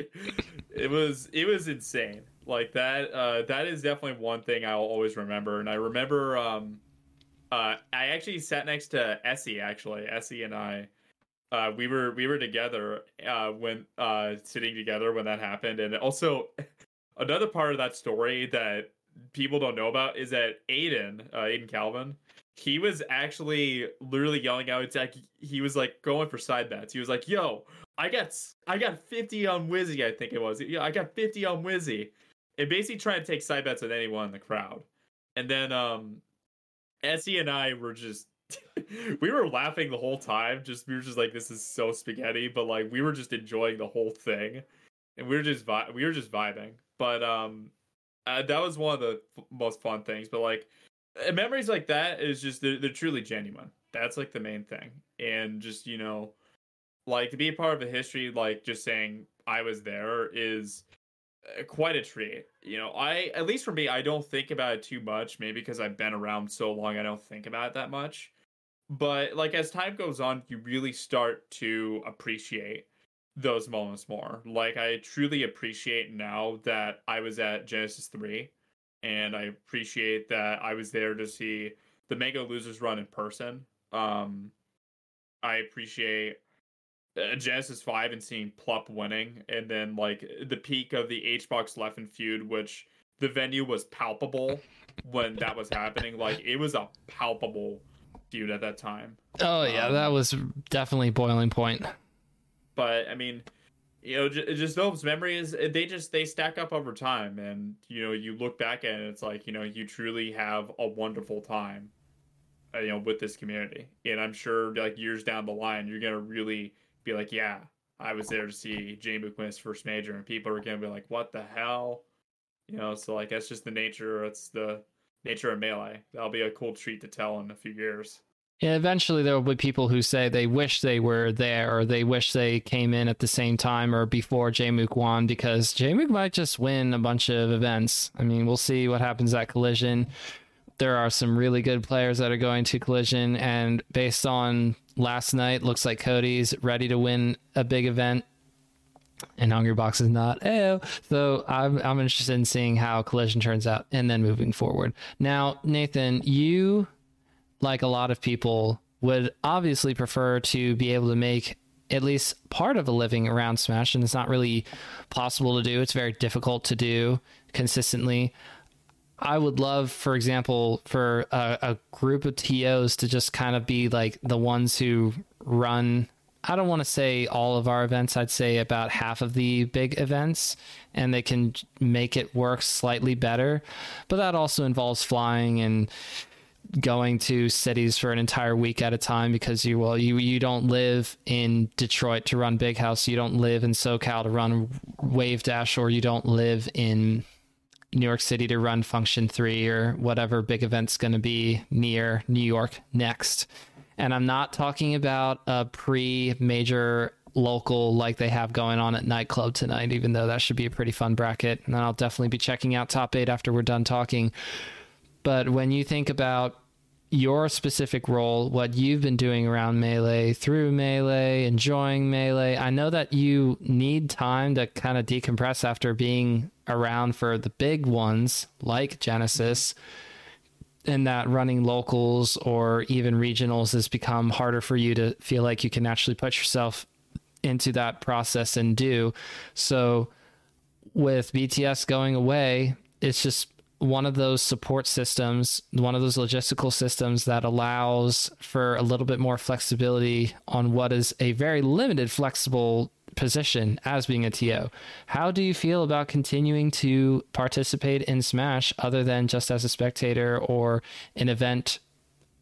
[SPEAKER 2] it was it was insane. Like that uh that is definitely one thing I'll always remember. And I remember um uh I actually sat next to Essie actually. Essie and I uh, we were we were together uh, when uh, sitting together when that happened, and also another part of that story that people don't know about is that Aiden, uh, Aiden Calvin, he was actually literally yelling out. Like he was like going for side bets. He was like, "Yo, I got I got fifty on Wizzy. I think it was. Yeah, I got fifty on Wizzy." And basically trying to take side bets with anyone in the crowd. And then um, Essie and I were just we were laughing the whole time. Just we were just like, this is so spaghetti, but like we were just enjoying the whole thing, and we were just vi- we were just vibing. But um, uh, that was one of the f- most fun things. But like uh, memories like that is just they're, they're truly genuine. That's like the main thing, and just you know, like to be a part of a history, like just saying I was there is uh, quite a treat. You know, I at least for me, I don't think about it too much. Maybe because I've been around so long, I don't think about it that much but like as time goes on you really start to appreciate those moments more. Like i truly appreciate now that i was at genesis 3 and i appreciate that i was there to see the mega losers run in person. Um i appreciate uh, genesis 5 and seeing plup winning and then like the peak of the hbox leffen feud which the venue was palpable when that was happening. Like it was a palpable feud at that time.
[SPEAKER 1] Oh yeah, um, that was definitely boiling point.
[SPEAKER 2] But I mean, you know, just, just those memories, they just they stack up over time, and you know, you look back at it, it's like you know, you truly have a wonderful time, uh, you know, with this community. And I'm sure, like years down the line, you're gonna really be like, yeah, I was there to see Jamie his first major, and people are gonna be like, what the hell, you know? So like, that's just the nature. It's the nature of melee. That'll be a cool treat to tell in a few years.
[SPEAKER 1] Yeah, eventually there will be people who say they wish they were there or they wish they came in at the same time or before Jmook won because Jmook might just win a bunch of events. I mean, we'll see what happens at Collision. There are some really good players that are going to Collision, and based on last night, looks like Cody's ready to win a big event and Hungrybox is not. Ew. So I'm I'm interested in seeing how Collision turns out and then moving forward. Now, Nathan, you like a lot of people would obviously prefer to be able to make at least part of a living around Smash, and it's not really possible to do. It's very difficult to do consistently. I would love, for example, for a, a group of TOs to just kind of be like the ones who run I don't want to say all of our events. I'd say about half of the big events, and they can make it work slightly better. But that also involves flying and going to cities for an entire week at a time because you well you you don't live in Detroit to run Big House, you don't live in SoCal to run Wave Dash, or you don't live in New York City to run Function Three or whatever big event's going to be near New York next. And I'm not talking about a pre major local like they have going on at nightclub tonight, even though that should be a pretty fun bracket. And I'll definitely be checking out top eight after we're done talking. But when you think about your specific role, what you've been doing around Melee, through Melee, enjoying Melee, I know that you need time to kind of decompress after being around for the big ones like Genesis. Mm-hmm in that running locals or even regionals has become harder for you to feel like you can actually put yourself into that process and do. So with BTS going away, it's just one of those support systems, one of those logistical systems that allows for a little bit more flexibility on what is a very limited flexible position as being a TO. How do you feel about continuing to participate in Smash other than just as a spectator or an event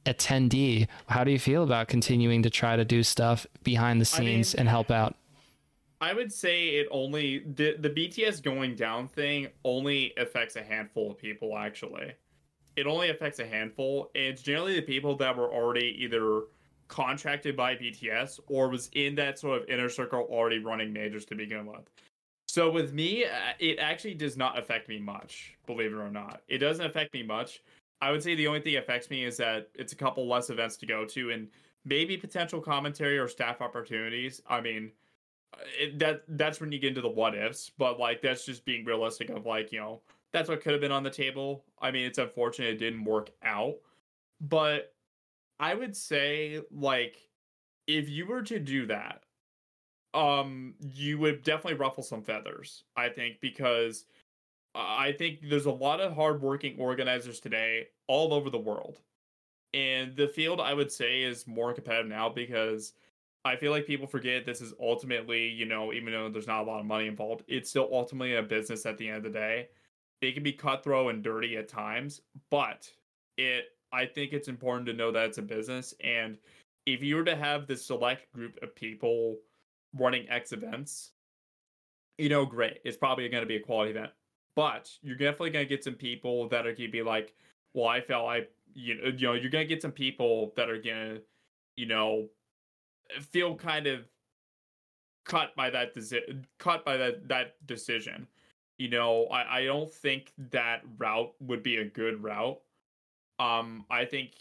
[SPEAKER 1] attendee? How do you feel about continuing to try to do stuff behind the scenes I mean, and help out?
[SPEAKER 2] I would say it only the the BTS going down thing only affects a handful of people actually. It only affects a handful. It's generally the people that were already either contracted by BTS or was in that sort of inner circle already running majors to begin with. So with me, uh, it actually does not affect me much, believe it or not. It doesn't affect me much. I would say the only thing affects me is that it's a couple less events to go to and maybe potential commentary or staff opportunities. I mean, it, that that's when you get into the what ifs, but like that's just being realistic of like, you know, that's what could have been on the table. I mean, it's unfortunate it didn't work out, but I would say like if you were to do that, um, you would definitely ruffle some feathers. I think because I think there's a lot of hardworking organizers today all over the world, and the field I would say is more competitive now because I feel like people forget this is ultimately, you know, even though there's not a lot of money involved, it's still ultimately a business at the end of the day. They can be cutthroat and dirty at times, but it I think it's important to know that it's a business. And if you were to have this select group of people running X events, you know, great. It's probably going to be a quality event. But you're definitely going to get some people that are going to be like, well, I felt I, you know, you know, you're going to get some people that are going to, you know, feel kind of cut by that cut by that that decision. You know, I, I don't think that route would be a good route um, I think,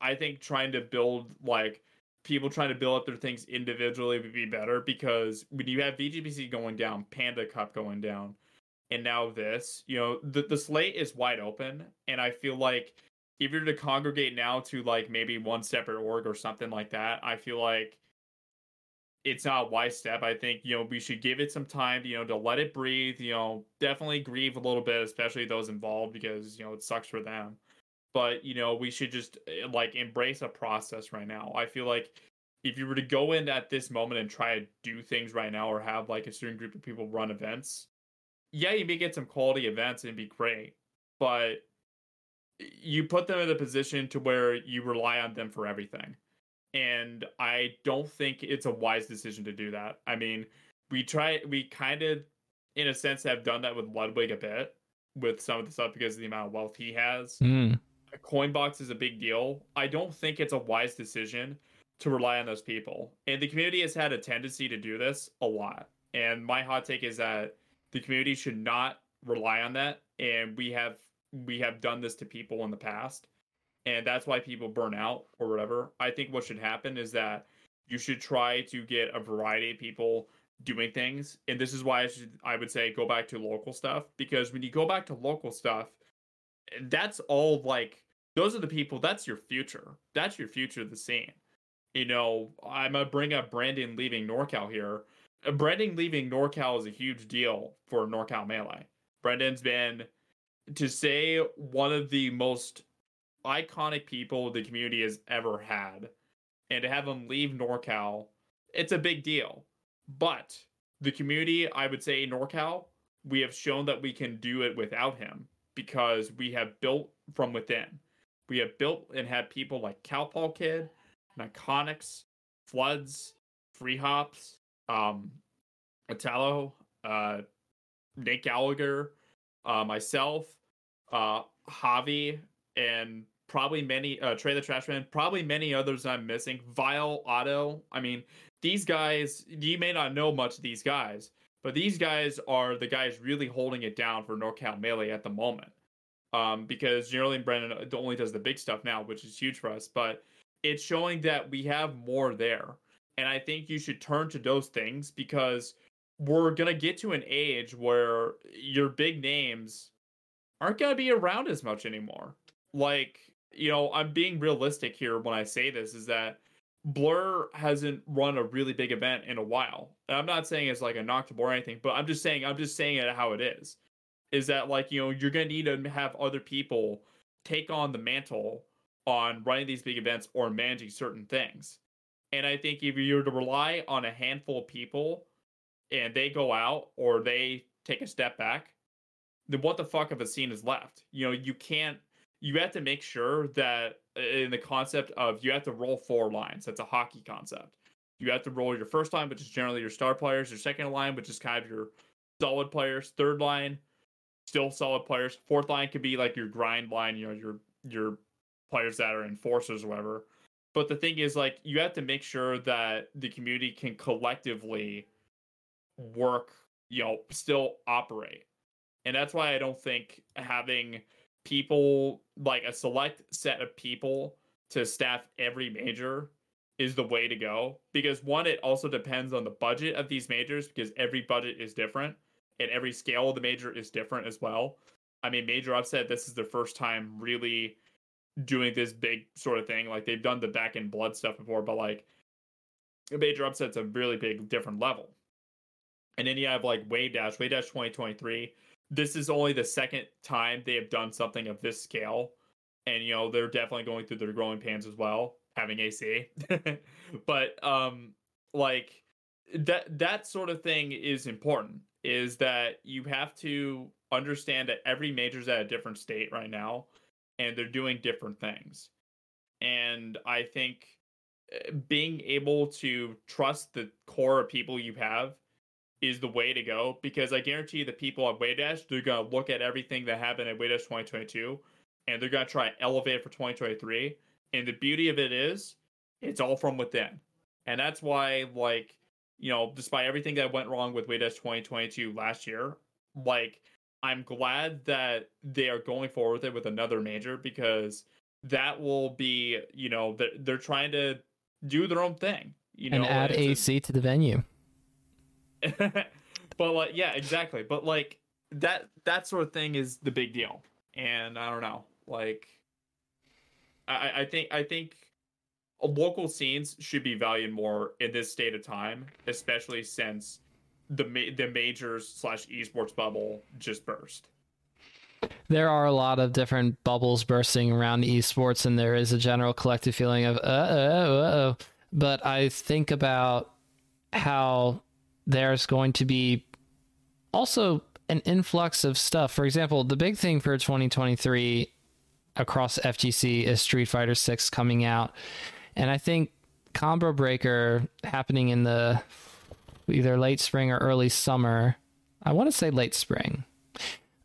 [SPEAKER 2] I think trying to build like people trying to build up their things individually would be better because when you have VGBC going down, Panda Cup going down, and now this, you know, the the slate is wide open, and I feel like if you're to congregate now to like maybe one separate org or something like that, I feel like it's not a wise step. I think, you know, we should give it some time, you know, to let it breathe, you know, definitely grieve a little bit, especially those involved because, you know, it sucks for them but you know we should just eh, like embrace a process right now. I feel like if you were to go in at this moment and try to do things right now or have like a certain group of people run events yeah you may get some quality events and be great but you put them in a position to where you rely on them for everything. And i don't think it's a wise decision to do that. I mean we try we kind of in a sense have done that with ludwig a bit with some of the stuff because of the amount of wealth he has.
[SPEAKER 1] Mm
[SPEAKER 2] a coin box is a big deal. I don't think it's a wise decision to rely on those people. And the community has had a tendency to do this a lot. And my hot take is that the community should not rely on that. And we have we have done this to people in the past. And that's why people burn out or whatever. I think what should happen is that you should try to get a variety of people doing things. And this is why I should I would say go back to local stuff. Because when you go back to local stuff, that's all like those are the people that's your future. That's your future the scene. You know i'm gonna bring up brandon leaving norcal here. Uh, brandon leaving norcal is a huge deal for norcal melee. Brendan's been to say one of the most iconic people the community has ever had. And to have him leave norcal it's a big deal. But the community i would say norcal we have shown that we can do it without him because we have built from within. We have built and had people like Cowpaw Kid, Iconics, Floods, Free Hops, um, Italo, uh, Nate Gallagher, uh, myself, uh, Javi, and probably many, uh, Trey the Trashman, probably many others I'm missing. Vile, Otto. I mean, these guys, you may not know much of these guys, but these guys are the guys really holding it down for NorCal Melee at the moment. Um, because generally Brendan only does the big stuff now, which is huge for us. But it's showing that we have more there. And I think you should turn to those things because we're gonna get to an age where your big names aren't gonna be around as much anymore. Like, you know, I'm being realistic here when I say this, is that Blur hasn't run a really big event in a while. And I'm not saying it's like a knock to Blur or anything, but I'm just saying I'm just saying it how it is. Is that like, you know, you're gonna need to have other people take on the mantle on running these big events or managing certain things. And I think if you're to rely on a handful of people and they go out or they take a step back, then what the fuck of a scene is left? You know, you can't you have to make sure that in the concept of you have to roll four lines. That's a hockey concept. You have to roll your first line, which is generally your star players, your second line, which is kind of your solid players, third line, still solid players. Fourth line could be like your grind line, you know, your your players that are enforcers or whatever. but the thing is, like, you have to make sure that the community can collectively work, you know, still operate. And that's why I don't think having people like a select set of people to staff every major is the way to go. Because one it also depends on the budget of these majors because every budget is different and every scale of the major is different as well. I mean major upset this is their first time really doing this big sort of thing. Like they've done the back end blood stuff before but like major upset's a really big different level. And then you have like wave dash. Wave dash 2023 this is only the second time they have done something of this scale and you know they're definitely going through their growing pains as well having AC. but um like that that sort of thing is important is that you have to understand that every major's at a different state right now and they're doing different things. And I think eh, being able to trust the core of people you have is the way to go because I guarantee the people at Wavedash, they're going to look at everything that happened at Wavedash 2022 and they're going to try elevate for 2023 and the beauty of it is, it's all from within. And that's why, like, you know, despite everything that went wrong with Wavedash 2022 last year, like, I'm glad that they are going forward with it with another major because that will be, you know, they're, they're trying to do their own thing. You know and
[SPEAKER 1] add AC a... to the venue.
[SPEAKER 2] but like, yeah, exactly. But like that that sort of thing is the big deal. And I don't know, like I, I think I think local scenes should be valued more in this state of time, especially since the the majors slash esports bubble just burst.
[SPEAKER 1] There are a lot of different bubbles bursting around esports, and there is a general collective feeling of uh oh, uh oh. But I think about how there's going to be also an influx of stuff. For example, the big thing for 2023 across FGC is Street Fighter 6 coming out. And I think Combo Breaker happening in the either late spring or early summer. I want to say late spring.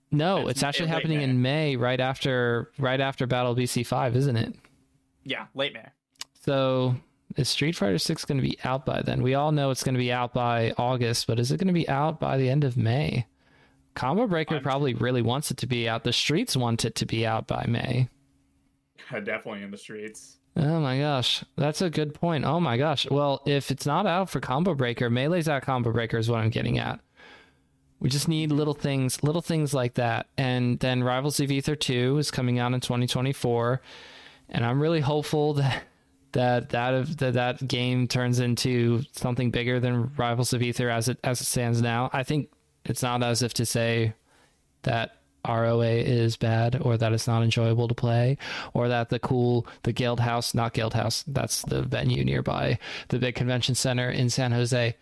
[SPEAKER 1] No, it's, it's actually happening May. in May, right after right after Battle BC Five, isn't it?
[SPEAKER 2] Yeah, late May.
[SPEAKER 1] So is Street Fighter Six going to be out by then? We all know it's going to be out by August, but is it going to be out by the end of May? Combo Breaker I'm probably really wants it to be out. The streets want it to be out by May.
[SPEAKER 2] Definitely in the streets.
[SPEAKER 1] Oh my gosh, that's a good point. Oh my gosh. Well, if it's not out for Combo Breaker, Melee's out Combo Breaker is what I'm getting at. We just need little things, little things like that. And then Rivals of Aether 2 is coming out in 2024, and I'm really hopeful that that that that, that game turns into something bigger than Rivals of Aether as it as it stands now. I think it's not as if to say that ROA is bad or that it's not enjoyable to play or that the cool the Guild House, not Guild House, that's the venue nearby, the big convention center in San Jose.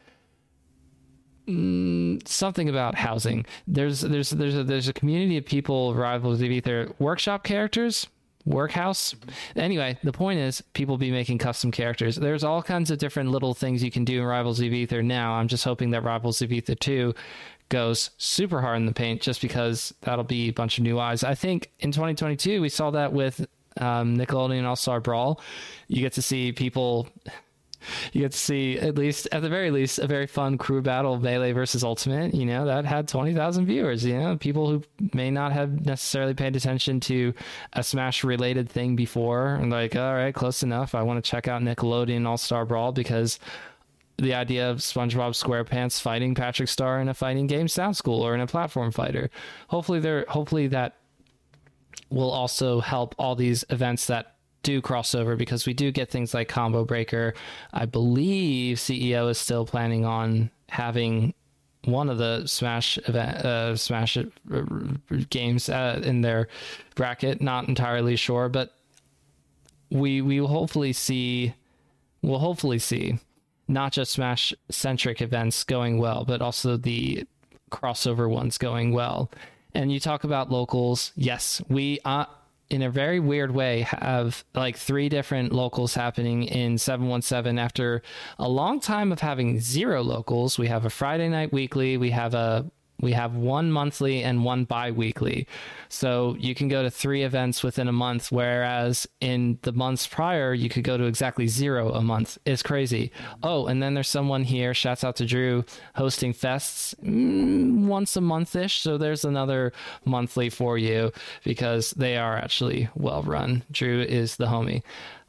[SPEAKER 1] Mm, something about housing. There's there's there's a, there's a community of people rivals of aether workshop characters, workhouse. Anyway, the point is people be making custom characters. There's all kinds of different little things you can do in Rivals of Aether now. I'm just hoping that Rivals of Aether 2 goes super hard in the paint just because that'll be a bunch of new eyes. I think in 2022 we saw that with um, Nickelodeon All Star Brawl. You get to see people. You get to see at least, at the very least, a very fun crew battle, melee versus ultimate. You know that had twenty thousand viewers. You know people who may not have necessarily paid attention to a Smash related thing before, and like, all right, close enough. I want to check out Nickelodeon All Star Brawl because the idea of SpongeBob SquarePants fighting Patrick Star in a fighting game sounds cool or in a platform fighter. Hopefully there hopefully that will also help all these events that do crossover because we do get things like Combo Breaker. I believe CEO is still planning on having one of the Smash event, uh, Smash uh, games uh, in their bracket. Not entirely sure, but we we will hopefully see. We'll hopefully see not just Smash centric events going well, but also the crossover ones going well. And you talk about locals. Yes, we uh, in a very weird way have like three different locals happening in 717 after a long time of having zero locals. We have a Friday night weekly, we have a We have one monthly and one bi weekly. So you can go to three events within a month, whereas in the months prior, you could go to exactly zero a month. It's crazy. Oh, and then there's someone here, shouts out to Drew, hosting fests mm, once a month ish. So there's another monthly for you because they are actually well run. Drew is the homie.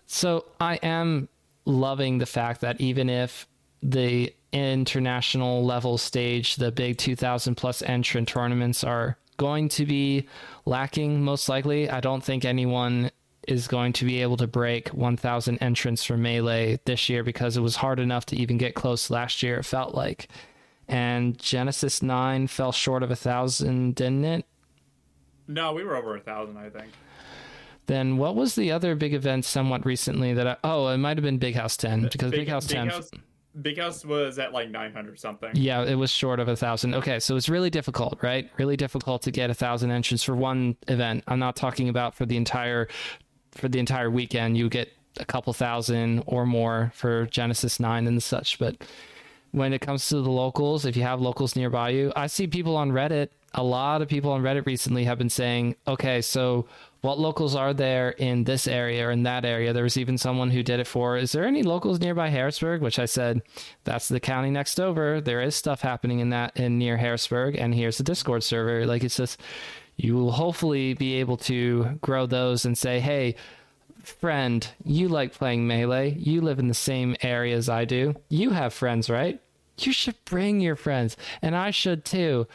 [SPEAKER 1] So I am loving the fact that even if the international level stage, the big 2000 plus entrant tournaments are going to be lacking most likely. I don't think anyone is going to be able to break 1000 entrants for melee this year because it was hard enough to even get close last year it felt like. And genesis 9 fell short of a thousand didn't it?
[SPEAKER 2] No we were over a thousand i think.
[SPEAKER 1] Then what was the other big event somewhat recently that I, oh it might have been big house 10 because big, big house 10 big house,
[SPEAKER 2] Big House was at like 900 something.
[SPEAKER 1] Yeah, it was short of a thousand. Okay, so it's really difficult, right? Really difficult to get a thousand entrants for one event. I'm not talking about for the entire for the entire weekend. You get a couple thousand or more for Genesis Nine and such, but when it comes to the locals, if you have locals nearby you, I see people on Reddit. A lot of people on Reddit recently have been saying, okay, so what locals are there in this area or in that area. There was even someone who did it for, is there any locals nearby Harrisburg? Which I said, that's the county next over. There is stuff happening in that in near Harrisburg, and here's the Discord server. Like it's just, you will hopefully be able to grow those and say, hey, friend, you like playing Melee. You live in the same area as I do. You have friends, right? You should bring your friends, and I should too.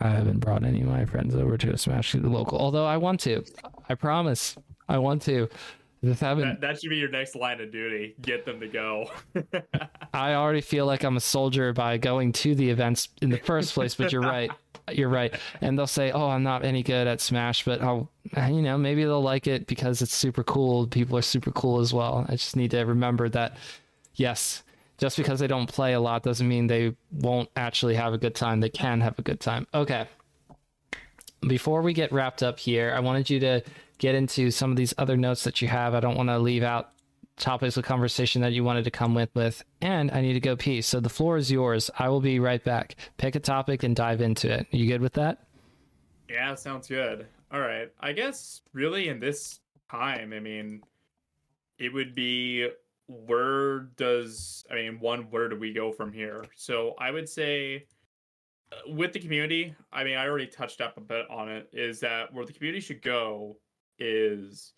[SPEAKER 1] I haven't brought any of my friends over to a Smash the local, although I want to. I promise, I want to.
[SPEAKER 2] Just haven't. That, that should be your next line of duty. Get them to go.
[SPEAKER 1] I already feel like I'm a soldier by going to the events in the first place. But you're right. You're right. And they'll say, "Oh, I'm not any good at Smash, but I'll, you know, maybe they'll like it because it's super cool. People are super cool as well. I just need to remember that. Yes, just because they don't play a lot doesn't mean they won't actually have a good time. They can have a good time. Okay. Before we get wrapped up here, I wanted you to get into some of these other notes that you have. I don't want to leave out topics of conversation that you wanted to come with with and I need to go pee. So the floor is yours. I will be right back. Pick a topic and dive into it. You good with that?
[SPEAKER 2] Yeah, sounds good. All right. I guess really in this time, I mean, it would be where does I mean one where do we go from here? So I would say uh, with the community, I mean I already touched up a bit on it is that where the community should go is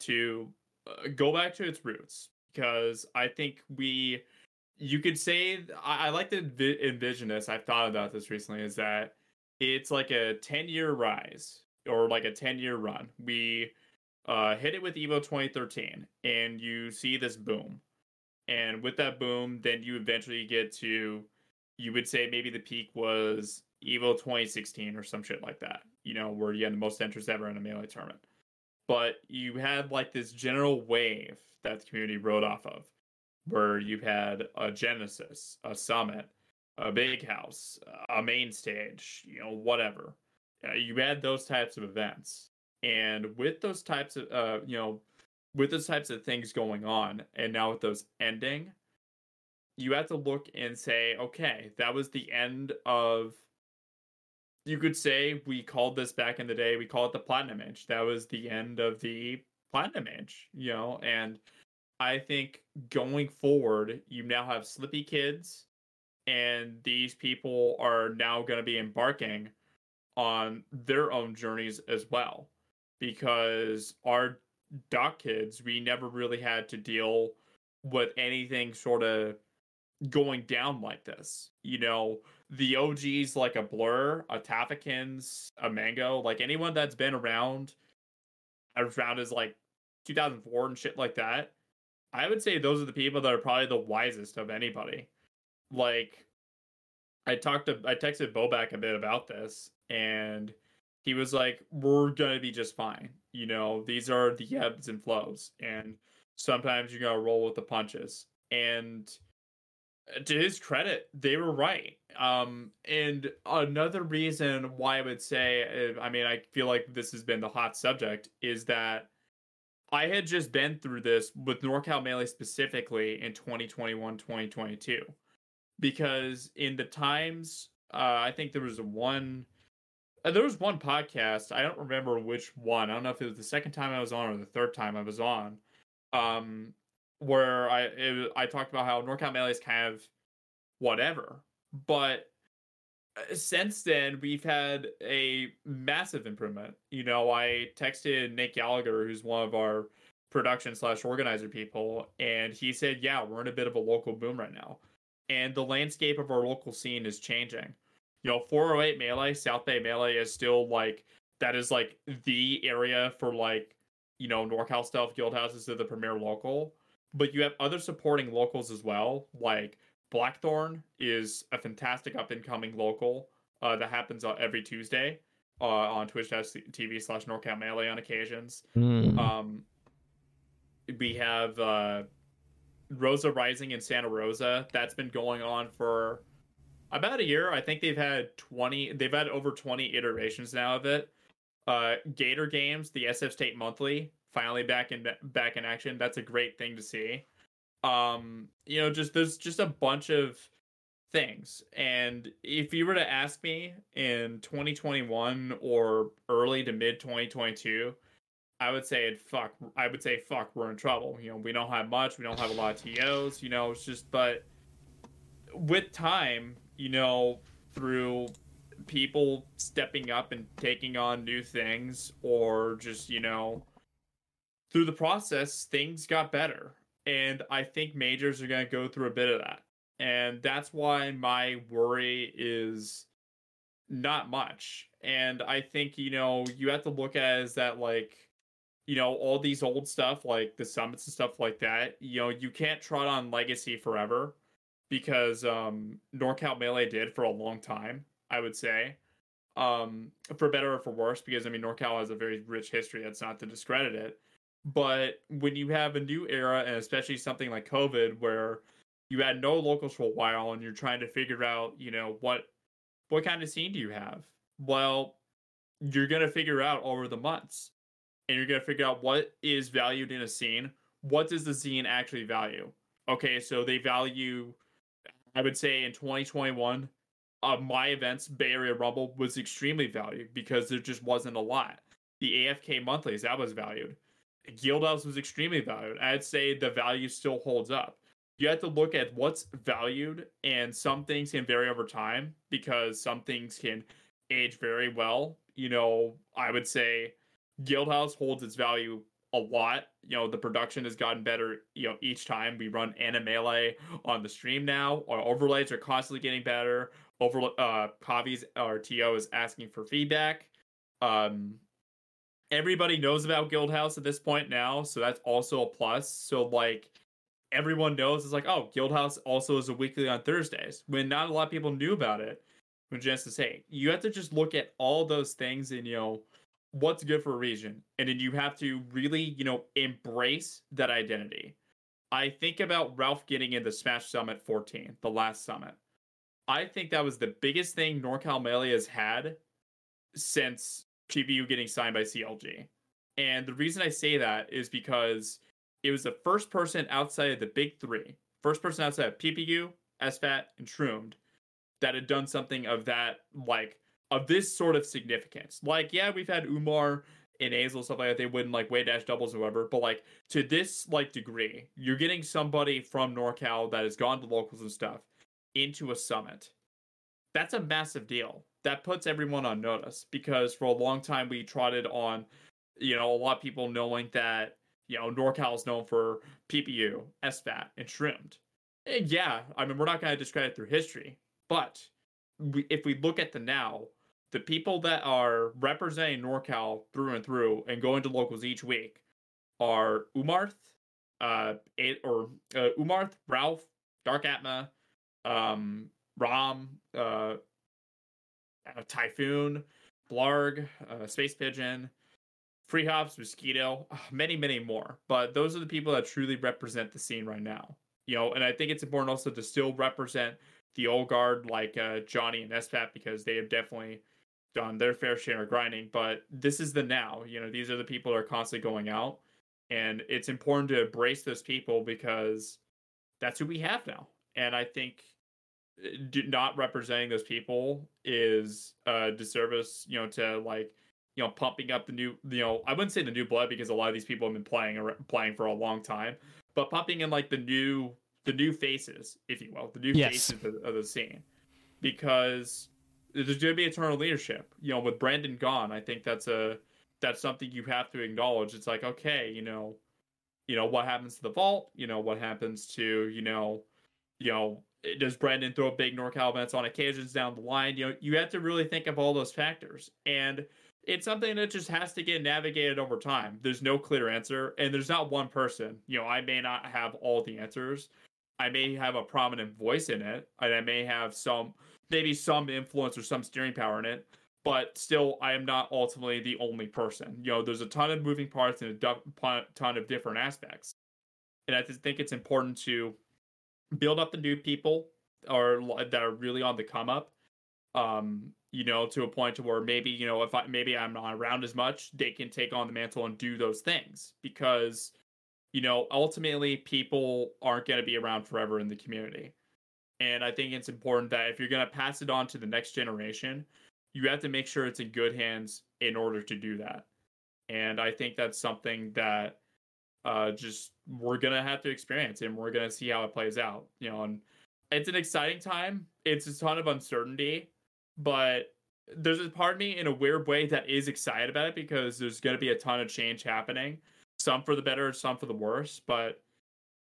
[SPEAKER 2] to uh, go back to its roots because I think we you could say I, I like to envision this. I've thought about this recently is that it's like a 10 year rise or like a 10 year run. We uh, hit it with Evo 2013, and you see this boom. And with that boom, then you eventually get to, you would say maybe the peak was Evo 2016 or some shit like that, you know, where you had the most entries ever in a melee tournament. But you had like this general wave that the community rode off of, where you had a Genesis, a Summit, a Big House, a main stage, you know, whatever. Uh, you had those types of events and with those types of, uh, you know, with those types of things going on, and now with those ending, you have to look and say, okay, that was the end of. You could say we called this back in the day. We call it the platinum age. That was the end of the platinum age, you know. And I think going forward, you now have Slippi kids, and these people are now going to be embarking on their own journeys as well because our doc kids, we never really had to deal with anything sort of going down like this. You know, the OGs like a Blur, a Tafokints, a Mango, like anyone that's been around around as like 2004 and shit like that. I would say those are the people that are probably the wisest of anybody. Like I talked to I texted Bobak a bit about this and he was like, "We're gonna be just fine. You know, these are the ebbs and flows, and sometimes you gotta roll with the punches." And to his credit, they were right. Um, and another reason why I would say, I mean, I feel like this has been the hot subject, is that I had just been through this with NorCal Melee specifically in 2021, 2022. Because in the times Uh, I think there was one. Uh, there was one podcast. I don't remember which one. I don't know if it was the second time I was on or the third time I was on. Um, where I it, I talked about how NorCal Melee is kind of whatever, but uh, since then we've had a massive improvement. You know, I texted Nick Gallagher, who's one of our production slash organizer people, and he said, "Yeah, we're in a bit of a local boom right now, and the landscape of our local scene is changing." You know, 408 Melee, South Bay Melee is still like that is like the area for like you know NorCal stuff. Guild houses are the premier local, but you have other supporting locals as well, like Blackthorn is a fantastic up and coming local uh, that happens uh, every Tuesday uh, on twitch.tv slash NorCal Melee on occasions.
[SPEAKER 1] Mm.
[SPEAKER 2] Um, we have uh, Rosa Rising in Santa Rosa. That's been going on for about a year. I think they've had 20, they've had over 20 iterations now of it. Uh, Gator Games, the SF State Monthly, finally back in back in action. That's a great thing to see um you know just there's just a bunch of things and if you were to ask me in 2021 or early to mid 2022 i would say fuck i would say fuck we're in trouble you know we don't have much we don't have a lot of tos you know it's just but with time you know through people stepping up and taking on new things or just you know through the process things got better and I think majors are going to go through a bit of that. And that's why my worry is not much. And I think, you know, you have to look at as that, like, you know, all these old stuff, like the summits and stuff like that, you know, you can't trot on legacy forever because um NorCal Melee did for a long time, I would say. Um, for better or for worse, because I mean NorCal has a very rich history, that's not to discredit it but when you have a new era, and especially something like COVID, where you had no locals for a while, and you're trying to figure out, you know, what what kind of scene do you have? Well, you're gonna figure out over the months, and you're gonna figure out what is valued in a scene. What does the scene actually value? Okay, so they value, I would say, in 2021, uh, my events, Bay Area Rumble, was extremely valued because there just wasn't a lot. The AFK monthlies that was valued Guild Guildhouse was extremely valued. I'd say the value still holds up. You have to look at what's valued, and some things can vary over time because some things can age very well. You know, I would say Guildhouse holds its value a lot. You know, the production has gotten better, you know, each time we run Animele on the stream now. Our overlays are constantly getting better. Over uh Kavi's our TO is asking for feedback. Um everybody knows about Guildhouse at this point now, so that's also a plus. So like everyone knows it's like, oh, Guildhouse also is a weekly on Thursdays. When not a lot of people knew about it when Genesis 8. You have to just look at all those things and you know what's good for a region. And then you have to really, you know, embrace that identity. I think about Ralph getting into Smash Summit 14, the last summit. I think that was the biggest thing NorCal Melee has had since PPU getting signed by CLG. And the reason I say that is because it was the first person outside of the big three, first person outside of PPU, SFAT, and Shroomed that had done something of that, like, of this sort of significance. Like, yeah, we've had Umar and Azel, stuff like that. They win, like, Wavedash doubles or whatever. But, like, to this, like, degree, you're getting somebody from NorCal that has gone to locals and stuff into a summit. That's a massive deal that puts everyone on notice because for a long time we trotted on, you know, a lot of people knowing that, you know, NorCal is known for PPU, SFAT, and Shroomed. And yeah, I mean, we're not going to discredit through history, but we, if we look at the now, the people that are representing NorCal through and through and going to locals each week are Umarth, uh, or uh, Umarth, Ralph, Dark Atma, um, Ram, uh, uh, Typhoon, Blarg, uh, Space Pigeon, Free Hops, Mosquito, uh, many, many more. But those are the people that truly represent the scene right now. You know, and I think it's important also to still represent the old guard like uh, Johnny and SFAT because they have definitely done their fair share of grinding. But this is the now. You know, these are the people that are constantly going out. And it's important to embrace those people because that's who we have now. And I think uh, not representing those people is a disservice, you know, to like you know pumping up the new you know I wouldn't say the new blood because a lot of these people have been playing playing for a long time, but pumping in like the new the new faces, if you will, the new yes. faces of, of the scene, because there's going to be eternal leadership. You know, with Brandon gone, I think that's a that's something you have to acknowledge. It's like okay, you know, you know what happens to the vault. You know what happens to you know, you know eh, does Brandon throw big NorCal events on occasions down the line? You know, you have to really think of all those factors. And it's something that just has to get navigated over time. There's no clear answer, and there's not one person. You know, I may not have all the answers. I may have a prominent voice in it, and I may have some, maybe some influence or some steering power in it. But still, I am not ultimately the only person. You know, there's a ton of moving parts and a ton of different aspects. And I just think it's important to build up the new people or that are really on the come up um you know to a point to where maybe you know if I maybe I'm not around as much they can take on the mantle and do those things because you know ultimately people aren't going to be around forever in the community and I think it's important that if you're going to pass it on to the next generation you have to make sure it's in good hands in order to do that and I think that's something that uh, just we're gonna have to experience and we're gonna see how it plays out. You know, and it's an exciting time. It's a ton of uncertainty, but there's a part of me in a weird way that is excited about it because there's gonna be a ton of change happening. Some for the better, some for the worse, but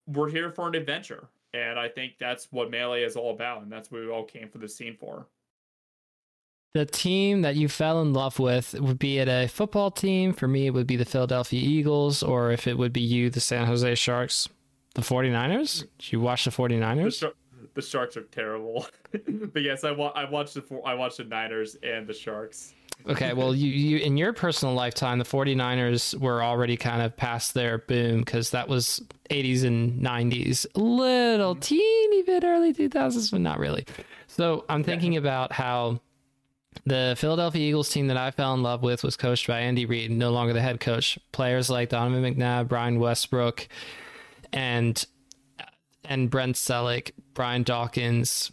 [SPEAKER 2] we're here for an adventure. And I think that's what Melee is all about, and that's what we all came for the scene for.
[SPEAKER 1] The team that you fell in love with would be it a football team. For me it would be the philadelphia eagles or if it would be you the san jose sharks. The 49ers? Did you watch the 49ers?
[SPEAKER 2] The, the sharks are terrible. But yes I, wa- I watched the i watched the niners and the sharks
[SPEAKER 1] okay well you, you in your personal lifetime the 49ers were already kind of past their boom because that was 80s and 90s a little mm-hmm. teeny bit early 2000s but not really so i'm thinking yeah. about how the Philadelphia Eagles team that I fell in love with was coached by Andy Reid, no longer the head coach. Players like Donovan McNabb, Brian Westbrook, and and Brent Celek, Brian Dawkins.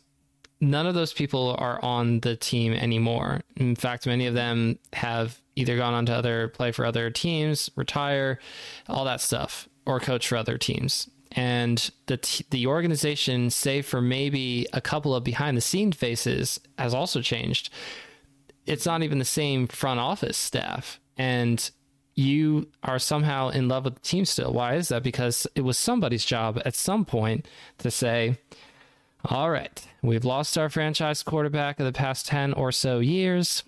[SPEAKER 1] None of those people are on the team anymore. In fact, many of them have either gone on to other play for other teams, retire, all that stuff, or coach for other teams. And the t- the organization, save for maybe a couple of behind the scene faces, has also changed it's not even the same front office staff. And you are somehow in love with the team still. Why is that? Because it was somebody's job at some point to say, all right, we've lost our franchise quarterback of the past 10 or so years.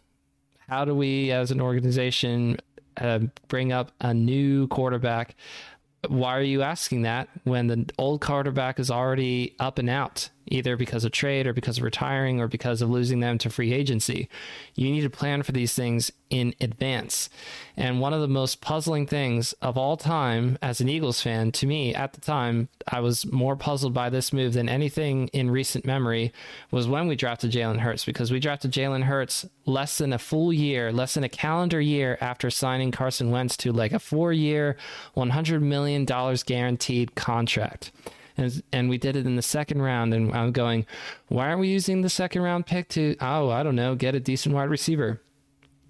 [SPEAKER 1] How do we, as an organization, uh, bring up a new quarterback? Why are you asking that when the old quarterback is already up and out? Either because of trade or because of retiring or because of losing them to free agency. You need to plan for these things in advance. And one of the most puzzling things of all time as an Eagles fan, to me at the time, I was more puzzled by this move than anything in recent memory, was when we drafted Jalen Hurts, because we drafted Jalen Hurts less than a full year, less than a calendar year after signing Carson Wentz to like a four year, $100 million guaranteed contract and, and we did it in the second round. And I'm going, why aren't we using the second round pick to, oh, I don't know, get a decent wide receiver?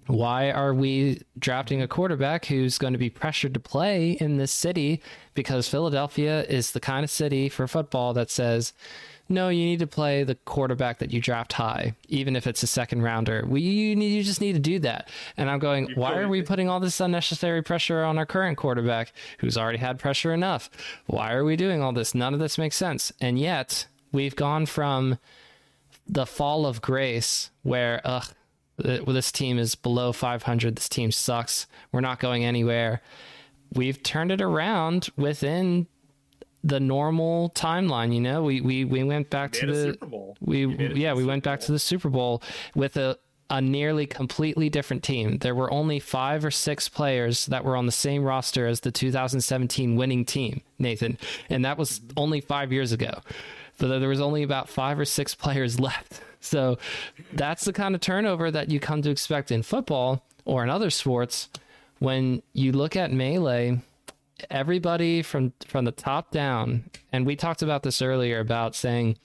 [SPEAKER 1] Why are we drafting a quarterback who's going to be pressured to play in this city? Because Philadelphia is the kind of city for football that says, no, you need to play the quarterback that you draft high, even if it's a second rounder. We you, need, you just need to do that. And I'm going, you why are we putting all this unnecessary pressure on our current quarterback who's already had pressure enough? Why are we doing all this? None of this makes sense. And yet, we've gone from the fall of grace where ugh this team is below 500 this team sucks we're not going anywhere we've turned it around within the normal timeline. You know, we we we went back to the we yeah we went back to the Super Bowl with a a nearly completely different team. There were only five or six players that were on the same roster as the 2017 winning team, Nathan, and that was only five years ago. So there was only about five or six players left. So that's the kind of turnover that you come to expect in football or in other sports. When you look at melee, everybody from from the top down and we talked about this earlier about saying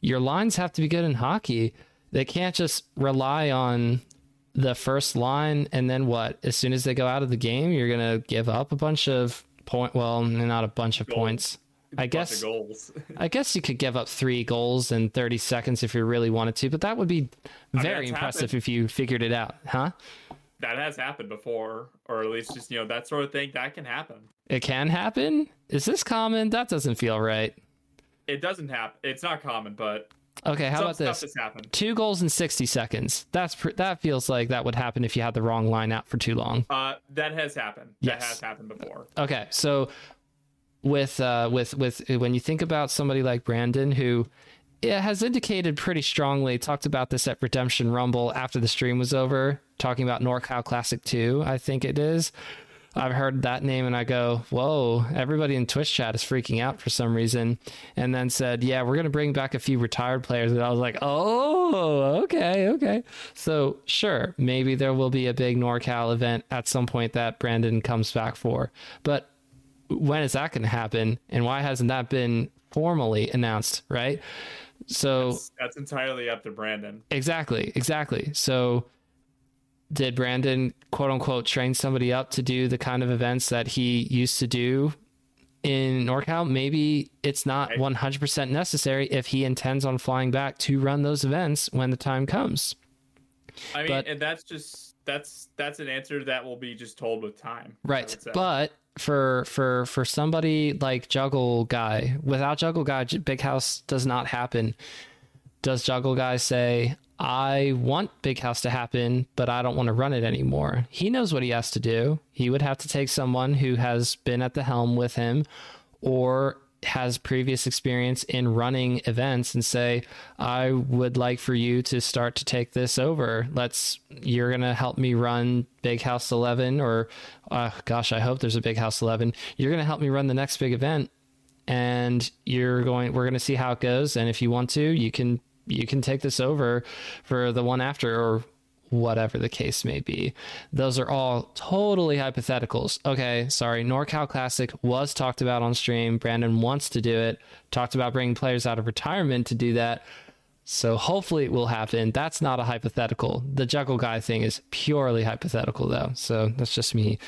[SPEAKER 1] your lines have to be good in hockey. They can't just rely on the first line and then what? As soon as they go out of the game, you're gonna give up a bunch of point. Well, not a bunch of
[SPEAKER 2] Goals.
[SPEAKER 1] points. I guess
[SPEAKER 2] goals.
[SPEAKER 1] I guess you could give up three goals in 30 seconds if you really wanted to, but that would be
[SPEAKER 2] mean,
[SPEAKER 1] very
[SPEAKER 2] that's
[SPEAKER 1] impressive
[SPEAKER 2] happened.
[SPEAKER 1] if you figured it out, huh?
[SPEAKER 2] That has happened before, or at least just you know that sort of thing that can happen.
[SPEAKER 1] It can happen. Is this common? That doesn't feel right.
[SPEAKER 2] It doesn't happen. It's not common, but
[SPEAKER 1] Okay, how about this? Two goals in 60 seconds. That's pr- that feels like that would happen if you had the wrong line out for too long.
[SPEAKER 2] Uh, that has happened. That
[SPEAKER 1] Yes.
[SPEAKER 2] has happened before.
[SPEAKER 1] Okay, so with uh, with with when you think about somebody like Brandon, who has indicated pretty strongly, talked about this at Redemption Rumble after the stream was over, talking about NorCal Classic 2, I think it is. I've heard that name and I go, whoa, everybody in Twitch chat is freaking out for some reason. And then said, yeah, we're going to bring back a few retired players. And I was like, oh, okay, okay. So, sure, maybe there will be a big NorCal event at some point that Brandon comes back for. But when is that going to happen? And why hasn't that been formally announced, right? So,
[SPEAKER 2] That's, that's entirely up to Brandon.
[SPEAKER 1] Exactly, exactly. So did Brandon quote unquote train somebody up to do the kind of events that he used to do in NorCal? Maybe it's not 100% necessary if he intends on flying back to run those events when the time comes.
[SPEAKER 2] I mean,
[SPEAKER 1] But-
[SPEAKER 2] and that's just that's that's an answer that will be just told with time.
[SPEAKER 1] Right. But for for for somebody like Juggleguy, without Juggleguy, Big House does not happen. Does Juggleguy say, "I want Big House to happen, but I don't want to run it anymore"? He knows what he has to do. He would have to take someone who has been at the helm with him, or has previous experience in running events and say i would like for you to start to take this over. Let's you're going to help me run big house 11 or uh, gosh i hope there's a big house 11 you're going to help me run the next big event and you're going we're going to see how it goes. And if you want to you can you can take this over for the one after or whatever the case may be. Those are all totally hypotheticals. Okay, sorry. NorCal Classic was talked about on stream. Brandon wants to do it. Talked about bringing players out of retirement to do that. So hopefully it will happen. That's not a hypothetical. The Juggleguy thing is purely hypothetical though. So that's just me.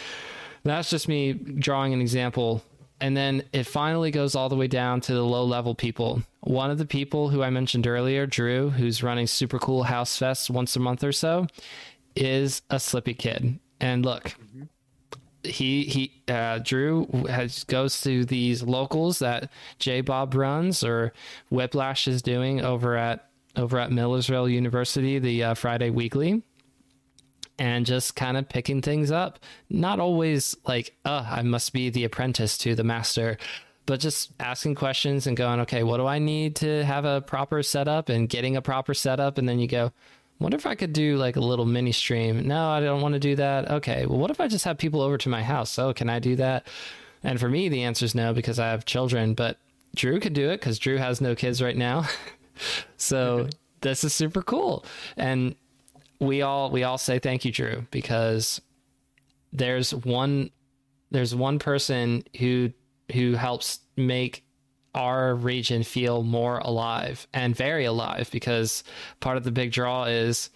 [SPEAKER 1] That's just me drawing an example. And then it finally goes all the way down to the low level people. One of the people who I mentioned earlier, Drew, who's running super cool house fests once a month or so, is a Slippi kid. And look, he he uh, Drew has goes to these locals that J Bob runs or Whiplash is doing over at over at Millersville University, the uh, Friday Weekly, and just kind of picking things up. Not always like, uh, I must be the apprentice to the master, but just asking questions and going, okay, what do I need to have a proper setup and getting a proper setup, and then you go. Wonder if I could do like a little mini stream. No, I don't want to do that. Okay, well, what if I just have people over to my house? Oh, can I do that? And for me, the answer is no because I have children. But Drew could do it because Drew has no kids right now. so this is super cool. And we all we all say thank you, Drew, because there's one there's one person who who helps make our region feel more alive and very alive because part of the big draw is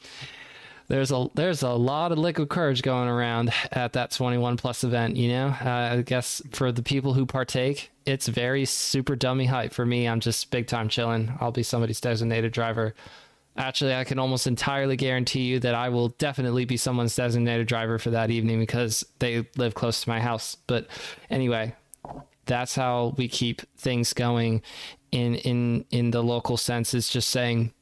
[SPEAKER 1] there's a there's a lot of liquid courage going around at that 21 plus event you know? Uh, i guess for the people who partake it's very super dummy hype for me. I'm just big time chilling. I'll be somebody's designated driver actually i can almost entirely guarantee you that i will definitely be someone's designated driver for that evening because they live close to my house. But anyway that's how we keep things going in in in the local sense is just saying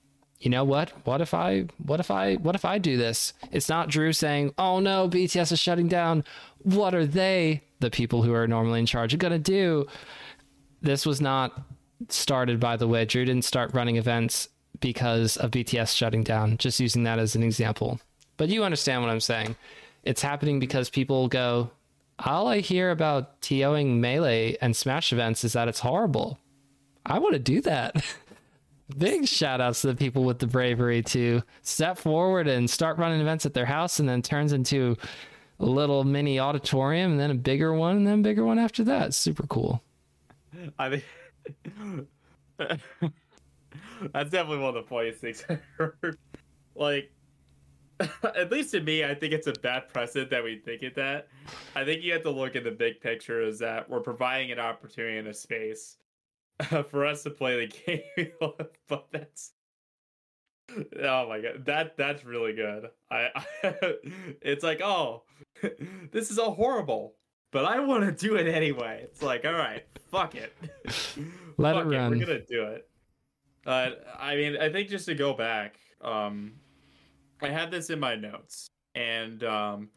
[SPEAKER 1] you know what? What if i what if i what if i do this? It's not drew saying oh no bts is shutting down. What are they the people who are normally in charge are going to do? This was not started by the way. Drew didn't start running events because of bts shutting down just using that as an example but you understand what i'm saying it's happening because people go all I hear about TOing melee and smash events is that it's horrible. I want to do that. Big shout outs to the people with the bravery to step forward and start running events at their house and then turns into a little mini auditorium and then a bigger one and then bigger one after that. Super cool.
[SPEAKER 2] I think That's definitely one of the funniest things I heard. Like, at least to me, I think it's a bad precedent that we think it that. I think you have to look at the big picture is that we're providing an opportunity and a space for us to play the game. but that's oh my god, that that's really good. I, I it's like oh, this is all horrible, but I want to do it anyway. It's like all right, fuck it,
[SPEAKER 1] let
[SPEAKER 2] fuck
[SPEAKER 1] it run.
[SPEAKER 2] We're gonna do it. Uh, I mean, I think just to go back, um, I had this in my notes, and um,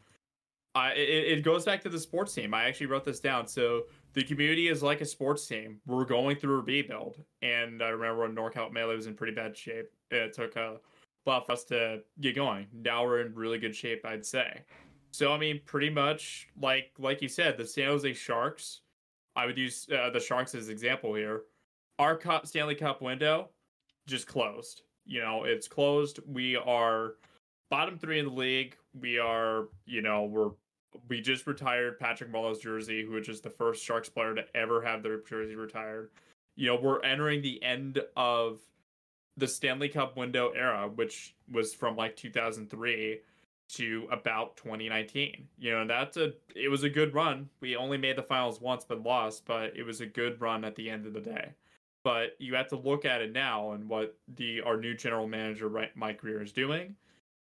[SPEAKER 2] I it, it goes back to the sports team. I actually wrote this down. So the community is like a sports team. We're going through a rebuild, and I remember when NorCal Melee was in pretty bad shape. It took a while for us to get going. Now we're in really good shape, I'd say. So I mean, pretty much like like you said, the San Jose Sharks. I would use uh, the Sharks as an example here. Our Cup, Stanley Cup window just closed. You know, it's closed. We are bottom three in the league. We are, you know, we're we just retired Patrick Marleau's jersey, who was just the first Sharks player to ever have their jersey retired. You know, we're entering the end of the Stanley Cup window era, which was from like 2003 to about 2019. You know, that's a it was a good run. We only made the finals once but lost, but it was a good run at the end of the day. But you have to look at it now and what the our new general manager Mike Grier is doing.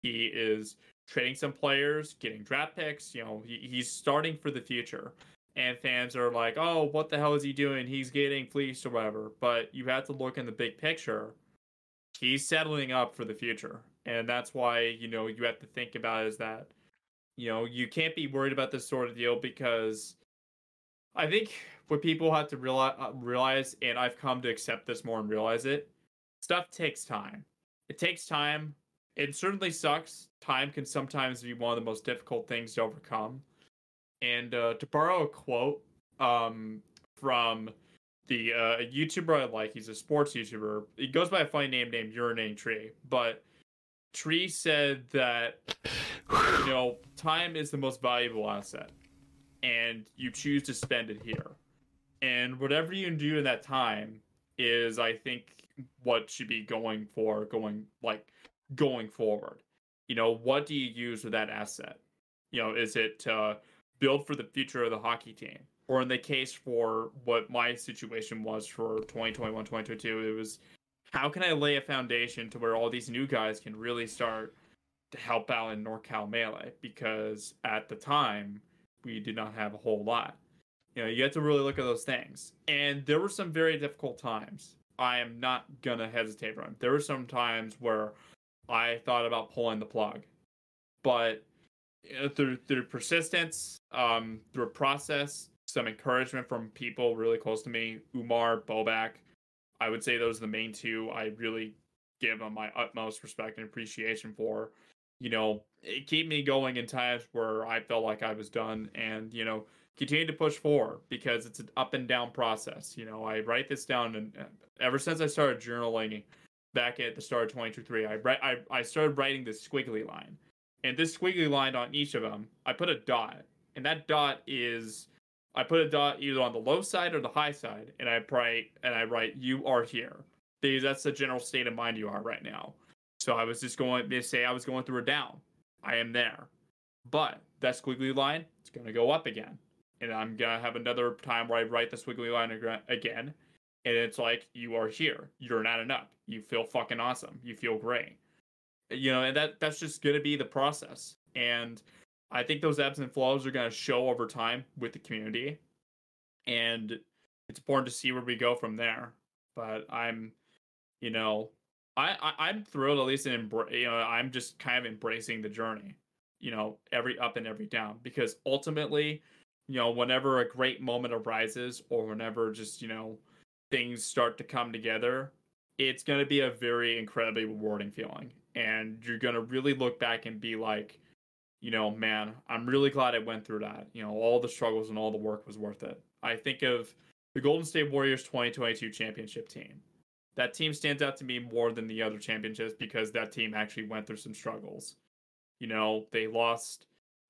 [SPEAKER 2] He is trading some players, getting draft picks. You know, he, he's starting for the future. And fans are like, oh, what the hell is he doing? He's getting fleeced or whatever. But you have to look in the big picture. He's settling up for the future. And that's why, you know, you have to think about is that, you know, you can't be worried about this sort of deal because I think what people have to realize, uh, realize, and I've come to accept this more and realize it, stuff takes time. It takes time it certainly sucks. Time can sometimes be one of the most difficult things to overcome. And uh, to borrow a quote um, from the uh, YouTuber I like, he's a sports YouTuber. He goes by a funny name named Urinating Tree, but Tree said that you know time is the most valuable asset, and you choose to spend it here. And whatever you do in that time is, I think, what should be going for going like going forward? You know, what do you use with that asset? You know, is it to build for the future of the hockey team? Or in the case for what my situation was for 2021 2022, it was how can I lay a foundation to where all these new guys can really start to help out in NorCal Melee? Because at the time, we did not have a whole lot. You know, you have to really look at those things. And there were some very difficult times. I am not gonna hesitate from. There were some times where I thought about pulling the plug, but you know, through through persistence, um, through process, some encouragement from people really close to me, Umar, Bobak, I would say those are the main two I really give them my utmost respect and appreciation for. You know, keep me going in times where I felt like I was done, and you know, continue to push forward because it's an up and down process. You know, I write this down, and ever since I started journaling back at the start of 2023, I, I, I started writing this squiggly line. And this squiggly line on each of them, I put a dot. And that dot is, I put a dot either on the low side or the high side. And I write, and I write, you are here. That's the general state of mind you are right now. So I was just going to say I was going through a down. I am there. But that squiggly line, it's going to go up again. And I'm going to have another time where I write the squiggly line again. And it's like you are here. You're not enough. You feel fucking awesome. You feel great. You know and that that's just going to be the process. And i think those ebbs and flows are going to show over time with the community. And it's important to see where we go from there. But i'm you know i, I am thrilled at least in you know i'm just kind of embracing the journey you know every up and every down because ultimately you know whenever a great moment arises or whenever just you know things start to come together, it's going to be a very incredibly rewarding feeling. And you're going to really look back and be like, you know, man, I'm really glad I went through that. You know, all the struggles and all the work was worth it. I think of the Golden State Warriors 2022 championship team. That team stands out to me more than the other championships because that team actually went through some struggles. You know, they lost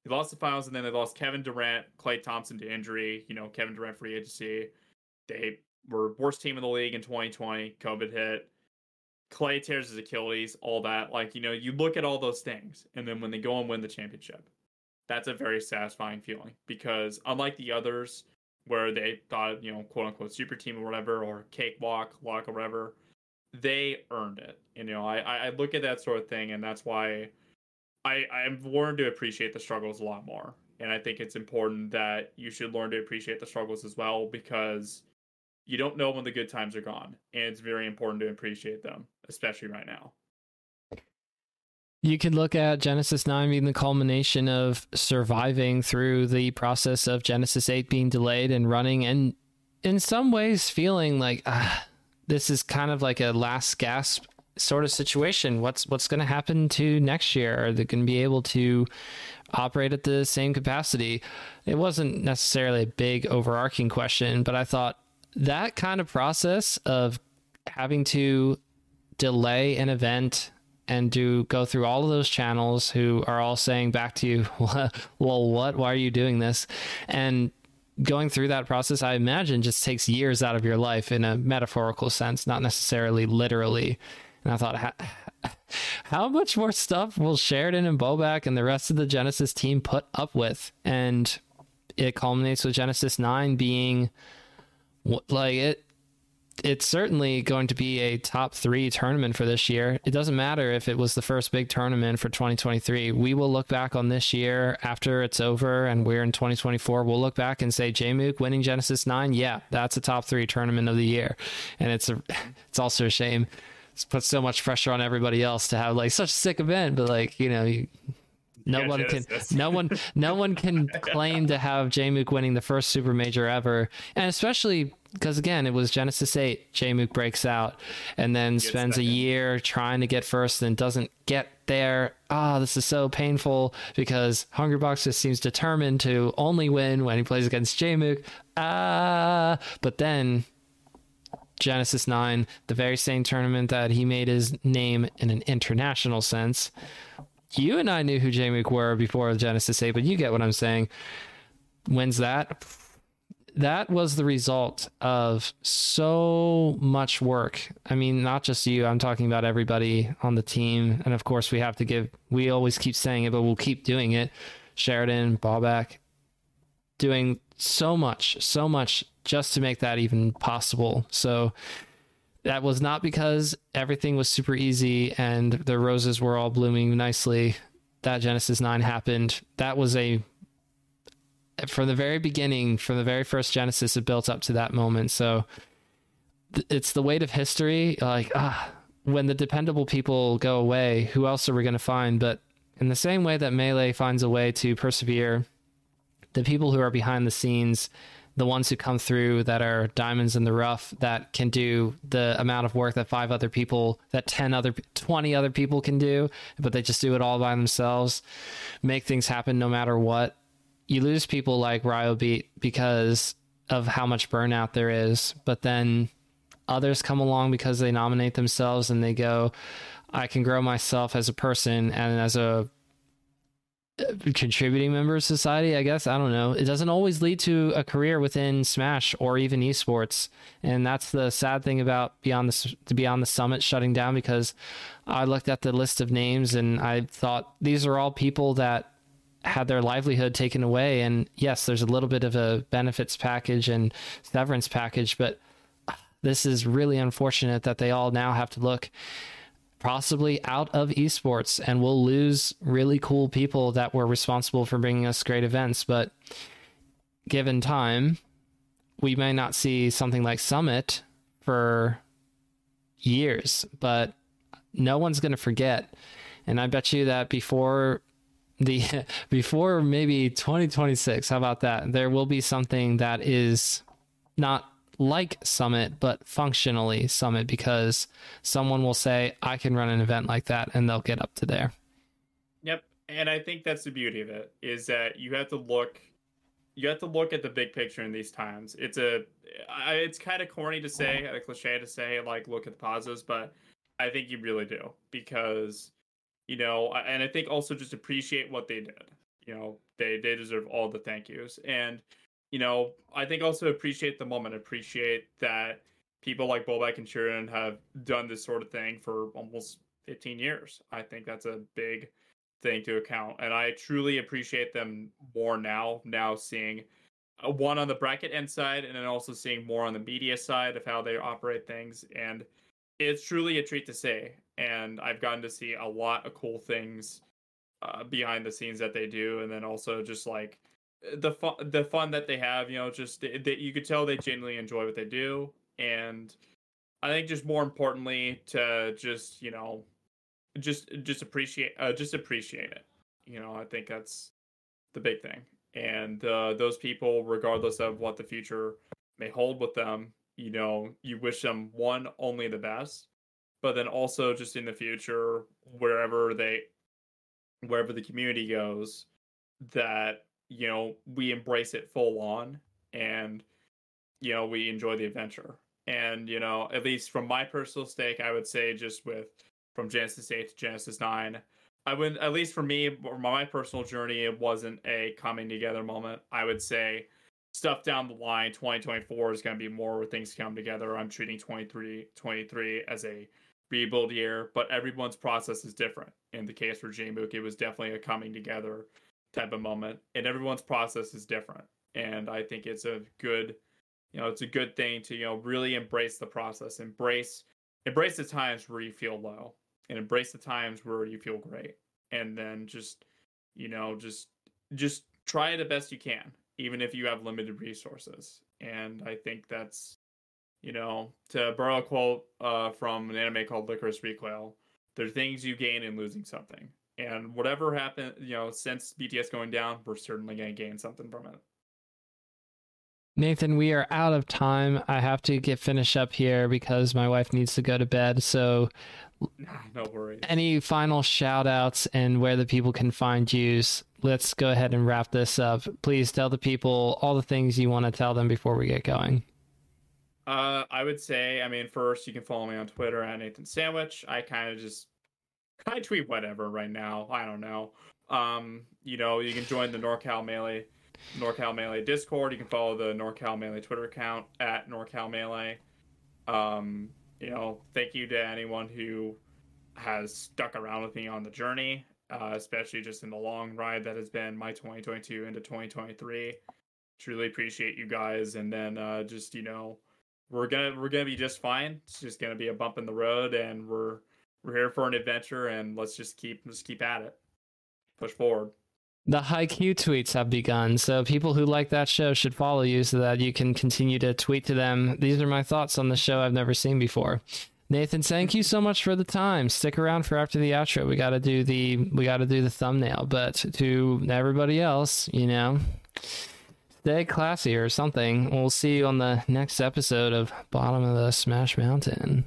[SPEAKER 2] they lost the finals and then they lost Kevin Durant, Klay Thompson to injury, you know, Kevin Durant free agency. They were worst team in the league in 2020. COVID hit. Clay tears his Achilles, all that. Like, you know, you look at all those things, and then when they go and win the championship, that's a very satisfying feeling because unlike the others where they thought, you know, quote unquote super team or whatever, or cakewalk, walk or whatever, they earned it. And, you know, I, I look at that sort of thing, and that's why I, I've learned to appreciate the struggles a lot more. And I think it's important that you should learn to appreciate the struggles as well because you don't know when the good times are gone. And it's very important to appreciate them, especially right now.
[SPEAKER 1] You could look at Genesis 9 being the culmination of surviving through the process of Genesis 8 being delayed and running, and in some ways feeling like ah, this is kind of like a last gasp sort of situation. What's what's going to happen to next year? Are they going to be able to operate at the same capacity? It wasn't necessarily a big overarching question, but I thought that kind of process of having to delay an event and do go through all of those channels who are all saying back to you, well, what? Why are you doing this? And going through that process, I imagine, just takes years out of your life in a metaphorical sense, not necessarily literally. And I thought, how, much more stuff will Sheridan and Bobak and the rest of the Genesis team put up with? And it culminates with Genesis 9 being like it it's certainly going to be a top three tournament for this year. It doesn't matter if it was the first big tournament for 2023. We will look back on this year after it's over and we're in 2024. We'll look back and say Jmook winning Genesis 9. Yeah, that's a top three tournament of the year. And it's a, it's also a shame. It's put so much pressure on everybody else to have like such a sick event, but like, you know, you, no yeah, one can no one no one can claim to have Jmook winning the first super major ever. And especially because again, it was Genesis 8. Jmook breaks out and then spends second. a year trying to get first and doesn't get there. Ah, oh, this is so painful because Hungrybox just seems determined to only win when he plays against Jmook. Ah, but then Genesis 9, the very same tournament that he made his name in an international sense. You and I knew who Jmook were before Genesis 8, but you get what I'm saying. Wins that that was the result of so much work. I mean, not just you, I'm talking about everybody on the team. And of course, we have to give, we always keep saying it, but we'll keep doing it. Sheridan, Bobak, doing so much, so much just to make that even possible. So that was not because everything was super easy and the roses were all blooming nicely. That Genesis 9 happened. That was a from the very beginning, from the very first Genesis, it built up to that moment. So th- it's the weight of history. Like, ah, when the dependable people go away, who else are we going to find? But in the same way that Melee finds a way to persevere, the people who are behind the scenes, the ones who come through that are diamonds in the rough that can do the amount of work that five other people, that 10 other, 20 other people can do, but they just do it all by themselves, make things happen no matter what you lose people like Ryobeat because of how much burnout there is, but then others come along because they nominate themselves and they go, I can grow myself as a person and as a uh, contributing member of society, I guess. I don't know. It doesn't always lead to a career within Smash or even esports. And that's the sad thing about Beyond the Beyond the Summit shutting down because I looked at the list of names and I thought these are all people that had their livelihood taken away. And yes, there's a little bit of a benefits package and severance package, but this is really unfortunate that they all now have to look possibly out of esports and we'll lose really cool people that were responsible for bringing us great events. But given time, we may not see something like Summit for years, but no one's going to forget. And I bet you that before the before maybe 2026 how about that? There will be something that is not like summit but functionally summit because someone will say i can run an event like that and they'll get up to there.
[SPEAKER 2] Yep and i think that's the beauty of it is that you have to look you have to look at the big picture in these times. It's a it's kind of corny to say a cliche to say like look at the positives but i think you really do because you know, and I think also just appreciate what they did. You know, they they deserve all the thank yous, and you know, I think also appreciate the moment, appreciate that people like Bobak and Sheeran have done this sort of thing for almost 15 years. I think that's a big thing to account. And I truly appreciate them more now, now seeing uh, one on the bracket end side and then also seeing more on the media side of how they operate things. And it's truly a treat to say. And I've gotten to see a lot of cool things uh, behind the scenes that they do. And then also just like, the fun the fun that they have you know just that you could tell they genuinely enjoy what they do and i think just more importantly to just you know just just appreciate uh, just appreciate it you know i think that's the big thing and uh, those people regardless of what the future may hold with them you know you wish them one only the best but then also just in the future wherever they wherever the community goes that you know we embrace it full on and you know we enjoy the adventure. And you know at least from my personal stake i would say just with from genesis 8 to genesis 9 i would at least for me my personal journey it wasn't a coming together moment. I would say stuff down the line 2024 is going to be more where things come together. I'm treating 23 23 as a rebuild year but everyone's process is different. In the case for jmook it was definitely a coming together type of moment and everyone's process is different. And i think it's a good you know it's a good thing to you know really embrace the process embrace embrace the times where you feel low and embrace the times where you feel great. And then just you know just just try it the best you can even if you have limited resources. And i think that's you know to borrow a quote uh, from an anime called Lycoris Recoil there are things you gain in losing something and whatever happened, you know, since BTS going down, we're certainly going to gain something from it.
[SPEAKER 1] Nathan, we are out of time. I have to get finished up here because my wife needs to go to bed. So,
[SPEAKER 2] no worries.
[SPEAKER 1] Any final shout outs and where the people can find you? Let's go ahead and wrap this up. Please tell the people all the things you want to tell them before we get going.
[SPEAKER 2] Uh, I would say, I mean, first you can follow me on Twitter at Nathan Sandwich. I kind of just I tweet whatever right now. I don't know. Um, you know, you can join the NorCal Melee NorCal Melee Discord. You can follow the NorCal Melee Twitter account at NorCal Melee. Um, you know, thank you to anyone who has stuck around with me on the journey, uh, especially just in the long ride that has been my 2022 into 2023. Truly appreciate you guys, and then uh, just you know, we're gonna we're gonna be just fine. It's just gonna be a bump in the road, and we're we're here for an adventure, and let's just keep let's keep at it. Push forward.
[SPEAKER 1] The Haikyuu tweets have begun, so people who like that show should follow you so that you can continue to tweet to them. These are my thoughts on the show I've never seen before. Nathan, thank you so much for the time. Stick around for after the outro. We got to do the we got to do the thumbnail, but to everybody else, you know, stay classy or something. We'll see you on the next episode of Bottom of the Smash Mountain.